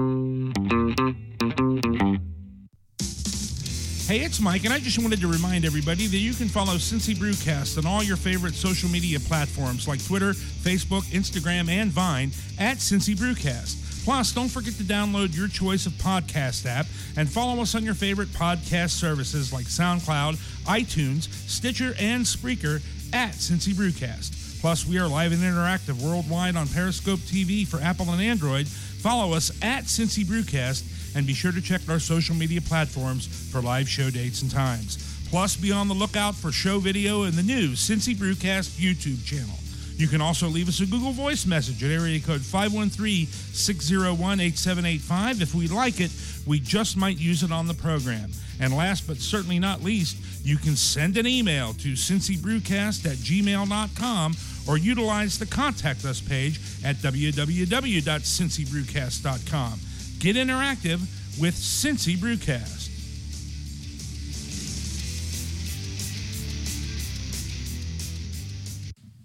S1: it's Mike, and I just wanted to remind everybody that you can follow Cincy Brewcast on all your favorite social media platforms like Twitter, Facebook, Instagram, and Vine at Cincy Brewcast. Plus, don't forget to download your choice of podcast app and follow us on your favorite podcast services like SoundCloud, iTunes, Stitcher, and Spreaker at Cincy Brewcast. Plus, we are live and interactive worldwide on Periscope TV for Apple and Android. Follow us at Cincy Brewcast and be sure to check our social media platforms for live show dates and times. Plus, be on the lookout for show video in the new Cincy Brewcast YouTube channel. You can also leave us a Google Voice message at area code 513-601-8785. If we like it, we just might use it on the program. And last but certainly not least, you can send an email to cincybrewcast at gmail.com or utilize the contact us page at www.cincybrewcast.com. Get interactive with Cincy Brewcast.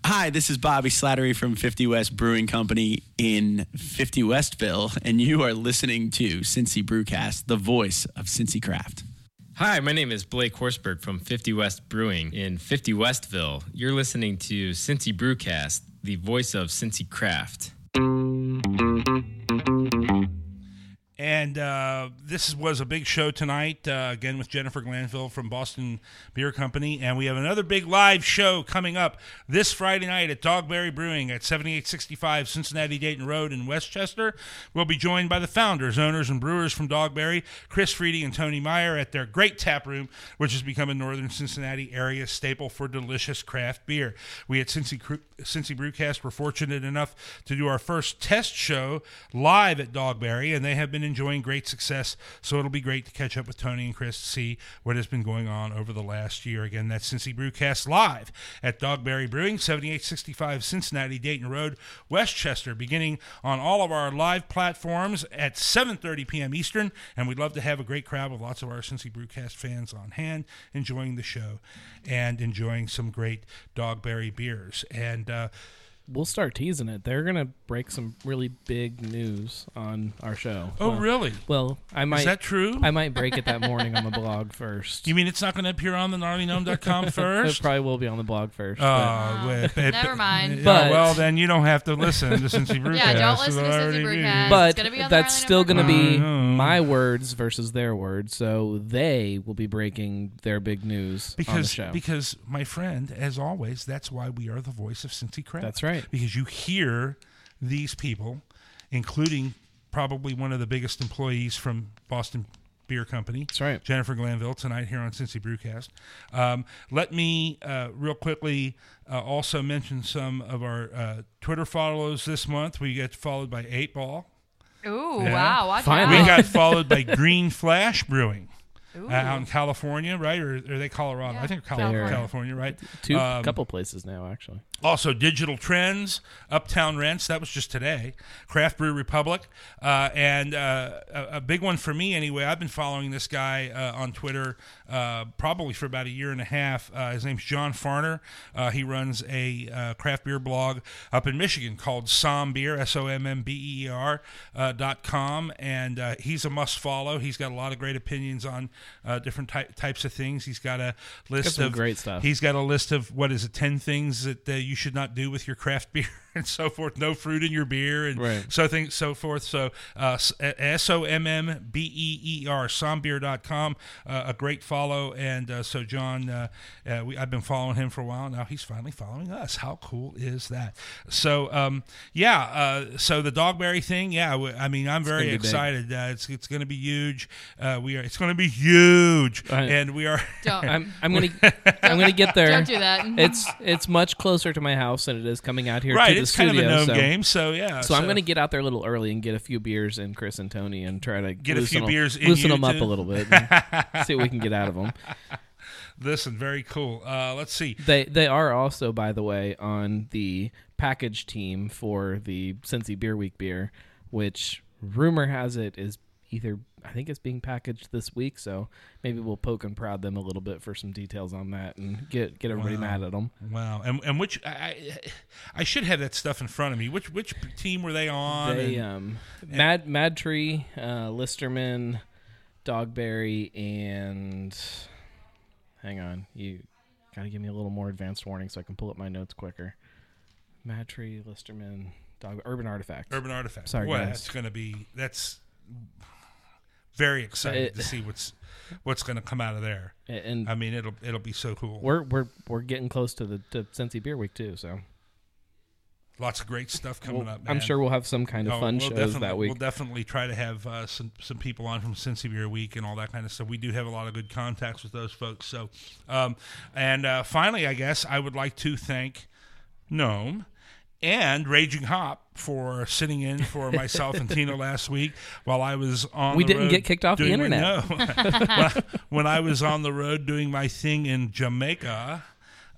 S18: Hi, this is Bobby Slattery from 50 West Brewing Company in 50 Westville, and you are listening to Cincy Brewcast, the voice of Cincy Craft.
S19: Hi, my name is Blake Horsberg from 50 West Brewing in 50 Westville. You're listening to Cincy Brewcast, the voice of Cincy Craft.
S1: And uh, this was a big show tonight, uh, again with Jennifer Glanville from Boston Beer Company. And we have another big live show coming up this Friday night at Dogberry Brewing at 7865 Cincinnati Dayton Road in Westchester. We'll be joined by the founders, owners, and brewers from Dogberry, Chris Freedy and Tony Meyer, at their great tap room, which has become a northern Cincinnati area staple for delicious craft beer. We at Cincy, Cincy Brewcast were fortunate enough to do our first test show live at Dogberry, and they have been enjoying great success. So it'll be great to catch up with Tony and Chris to see what has been going on over the last year. Again, that's Cincy Brewcast live at Dogberry Brewing, 7865 Cincinnati Dayton Road, Westchester, beginning on all of our live platforms at 7:30 p.m. Eastern. And we'd love to have a great crowd with lots of our Cincy Brewcast fans on hand, enjoying the show and enjoying some great Dogberry beers. And uh,
S2: we'll start teasing it. They're gonna break some really big news on our show.
S1: Oh,
S2: Well-
S1: really?
S2: Well, I might.
S1: Is that true?
S2: I might break it that morning on the blog first.
S1: You mean it's not going to appear on the gnarlygnome.com first?
S2: it probably will be on the blog first.
S1: Oh,
S2: but-
S1: well, it- it-
S3: Never mind.
S1: yeah,
S2: But-
S1: well, then you don't have to listen to Cincy Brewcast.
S3: Yeah, don't listen to
S1: It'll
S3: Cincy Brewcast.
S2: but
S3: It's gonna be on
S2: that's still going to be my words versus their words. So they will be breaking their big news on the
S1: Because,
S2: show.
S1: because my friend, as always, that's why we are the voice of Cincy Craft.
S2: That's right.
S1: Because you hear these people, including probably one of the biggest employees from Boston Beer Company.
S2: That's right.
S1: Jennifer Glanville tonight here on Cincy Brewcast. Um, let me uh, real quickly uh, also mention some of our uh, Twitter follows this month. We get followed by Eight Ball.
S3: Ooh,
S1: Yeah.
S3: wow!
S2: Finally.
S1: We got followed by Green Flash Brewing.
S3: Ooh.
S1: Uh, out in California, right? Or, or are they Colorado?
S3: Yeah,
S1: I think Cali-
S2: California.
S1: California, right?
S2: Two
S1: Um,
S2: couple places now actually.
S1: also, Digital Trends, Uptown Rents, that was just today. Craft Brew Republic. Uh, and uh, a, a big one for me, anyway. I've been following this guy uh, on Twitter uh, probably for about a year and a half. Uh, his name's John Farner. Uh, he runs a uh, craft beer blog up in Michigan called Somm Beer, S O M M B E E R uh, dot com. And uh, he's a must follow. He's got a lot of great opinions on uh, different ty- types of things. He's got a list
S2: some
S1: of
S2: great stuff.
S1: He's got a list of what is it, ten things that uh, you should not do with your craft beer and so forth. No fruit in your beer and
S2: Right.
S1: so things so forth. So uh, S O M M B E E R sommbeer.com, uh, a great follow. And uh, so John, uh, uh, we, I've been following him for a while now. He's finally following us. How cool is that? So um, yeah, uh, so the Dogberry thing, yeah. I mean, I'm very
S2: gonna be big.
S1: excited. Uh, it's it's going to be huge. Uh, we are. It's going to be huge,
S2: I-
S1: and we are.
S3: Don't.
S2: I'm, I'm gonna I'm gonna get there.
S3: Don't do that.
S2: It's it's much closer to my house than it is coming out here
S1: right.
S2: to the
S1: It's kind of
S2: studio.
S1: a known
S2: so,
S1: game. So yeah.
S2: so I'm gonna get out there a little early and get a few beers in Chris and Tony and try to
S1: Get a
S2: loosen
S1: few
S2: them,
S1: beers in
S2: loosen
S1: you,
S2: them up
S1: too.
S2: a little bit, and see what we can get out of them.
S1: Listen, very cool. Uh, let's see.
S2: They they are also, by the way, on the package team for the Cincy Beer Week beer, which rumor has it is either I think it's being packaged this week, so maybe we'll poke and prod them a little bit for some details on that and get get everybody
S1: Wow.
S2: mad at them.
S1: Wow, and and which I, I should have that stuff in front of me. Which which team were they on?
S2: They
S1: And-
S2: um Mad Mad Tree, uh, Listermann, Dogberry, and hang on, you gotta give me a little more advanced warning so I can pull up my notes quicker. Mad Tree, Listermann, Dog Urban Artifact.
S1: Urban Artifact.
S2: Sorry,
S1: Boy,
S2: guys.
S1: that's going to be that's very excited
S2: It-
S1: to see what's what's going to come out of there.
S2: And
S1: I mean, it'll it'll be so cool.
S2: We're we're we're getting close to the to Cincy Beer Week too, so
S1: Lots of great stuff coming
S2: We'll-
S1: up.
S2: I'm sure we'll have some kind of
S1: Oh,
S2: fun
S1: we'll
S2: shows that week.
S1: We'll definitely try to have uh, some some people on from Cincy Beer Week and all that kind of stuff. We do have a lot of good contacts with those folks. So, um, and uh, finally, I guess I would like to thank Gnome and Raging Hop for sitting in for myself and Tina last week while I was on.
S2: We
S1: the
S2: didn't
S1: road
S2: get kicked off the
S1: doing-
S2: internet.
S1: No, when, when I was on the road doing my thing in Jamaica.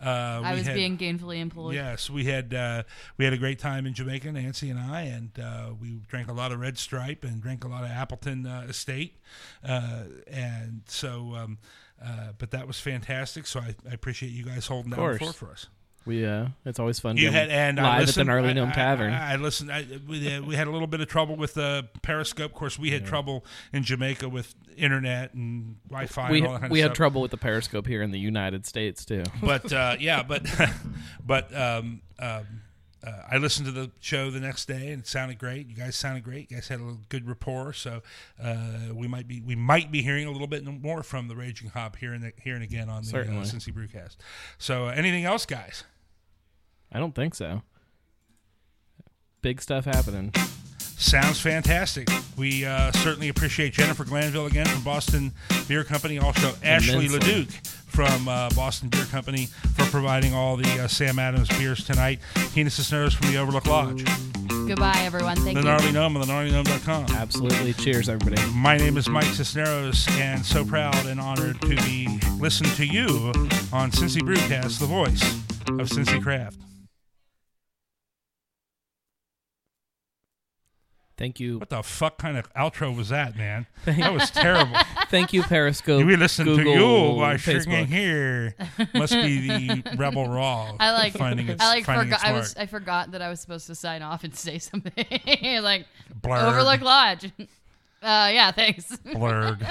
S1: Uh,
S3: I was
S1: had-
S3: being gainfully employed.
S1: Yes, we had uh, we had a great time in Jamaica, Nancy and I, and uh, we drank a lot of Red Stripe and drank a lot of Appleton uh, Estate, uh, and so. Um, uh, but that was fantastic. So I, I appreciate you guys holding
S2: that
S1: down the
S2: course.
S1: fort for us.
S2: We uh, it's always fun.
S1: You had and I
S2: live at the
S1: listened,
S2: Gnarly Gnome Tavern.
S1: I, I listened. I, we, uh, we had a little bit of trouble with the Periscope. Of course, we had trouble in Jamaica with internet and Wi-Fi.
S2: we
S1: and all that kind
S2: we had
S1: stuff.
S2: trouble with the Periscope here in the United States too.
S1: but uh, yeah, but but um, um, uh, I listened to the show the next day and it sounded great. You guys sounded great. You guys had a little good rapport, so uh, we might be we might be hearing a little bit more from the Raging Hop here and here and again on the uh, Cincy Brewcast. So uh, anything else, guys?
S2: I don't think so. Big stuff happening.
S1: Sounds fantastic. We uh, certainly appreciate Jennifer Glanville again from Boston Beer Company. Also, Ashley
S2: Immensely.
S1: Leduc from uh, Boston Beer Company for providing all the uh, Sam Adams beers tonight. Tina Cisneros from the Overlook Lodge.
S3: Goodbye, everyone. Thank
S1: the
S3: you.
S1: Gnarly Gnome on the gnarlygnome.com.
S2: Absolutely. Cheers, everybody.
S1: My name is Mike Cisneros, and so proud and honored to be listened to you on Cincy Brewcast, the voice of Cincy Craft.
S2: Thank you.
S1: What the fuck kind of outro was that, man? That was terrible.
S2: Thank you, Periscope.
S1: We listen to you by
S2: Facebook.
S1: singing here. Must be the Rebel Raw.
S3: I like.
S1: finding it,
S3: I like.
S1: finding it
S3: Forgot. I was. I forgot that I was supposed to sign off and say something like
S1: Blurred.
S3: Overlook Lodge. Uh, yeah. Thanks.
S1: Blurred.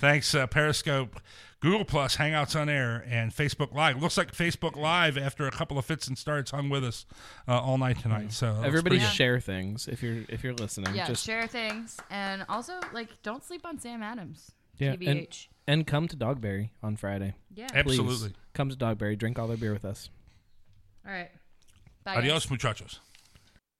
S1: Thanks, uh, Periscope, Google Plus, Hangouts on Air, and Facebook Live. Looks like Facebook Live, after a couple of fits and starts, hung with us uh, all night tonight. So
S2: Everybody
S1: pretty good.
S2: share things if you're if you're listening.
S3: yeah.
S2: Just
S3: share things and also like don't sleep on Sam Adams.
S2: yeah, and,
S3: TBH.
S2: and come to Dogberry on Friday.
S3: Yeah.
S2: Please,
S1: Absolutely.
S2: come to Dogberry. Drink all their beer with us.
S3: All right. Bye, guys.
S1: Adios, muchachos.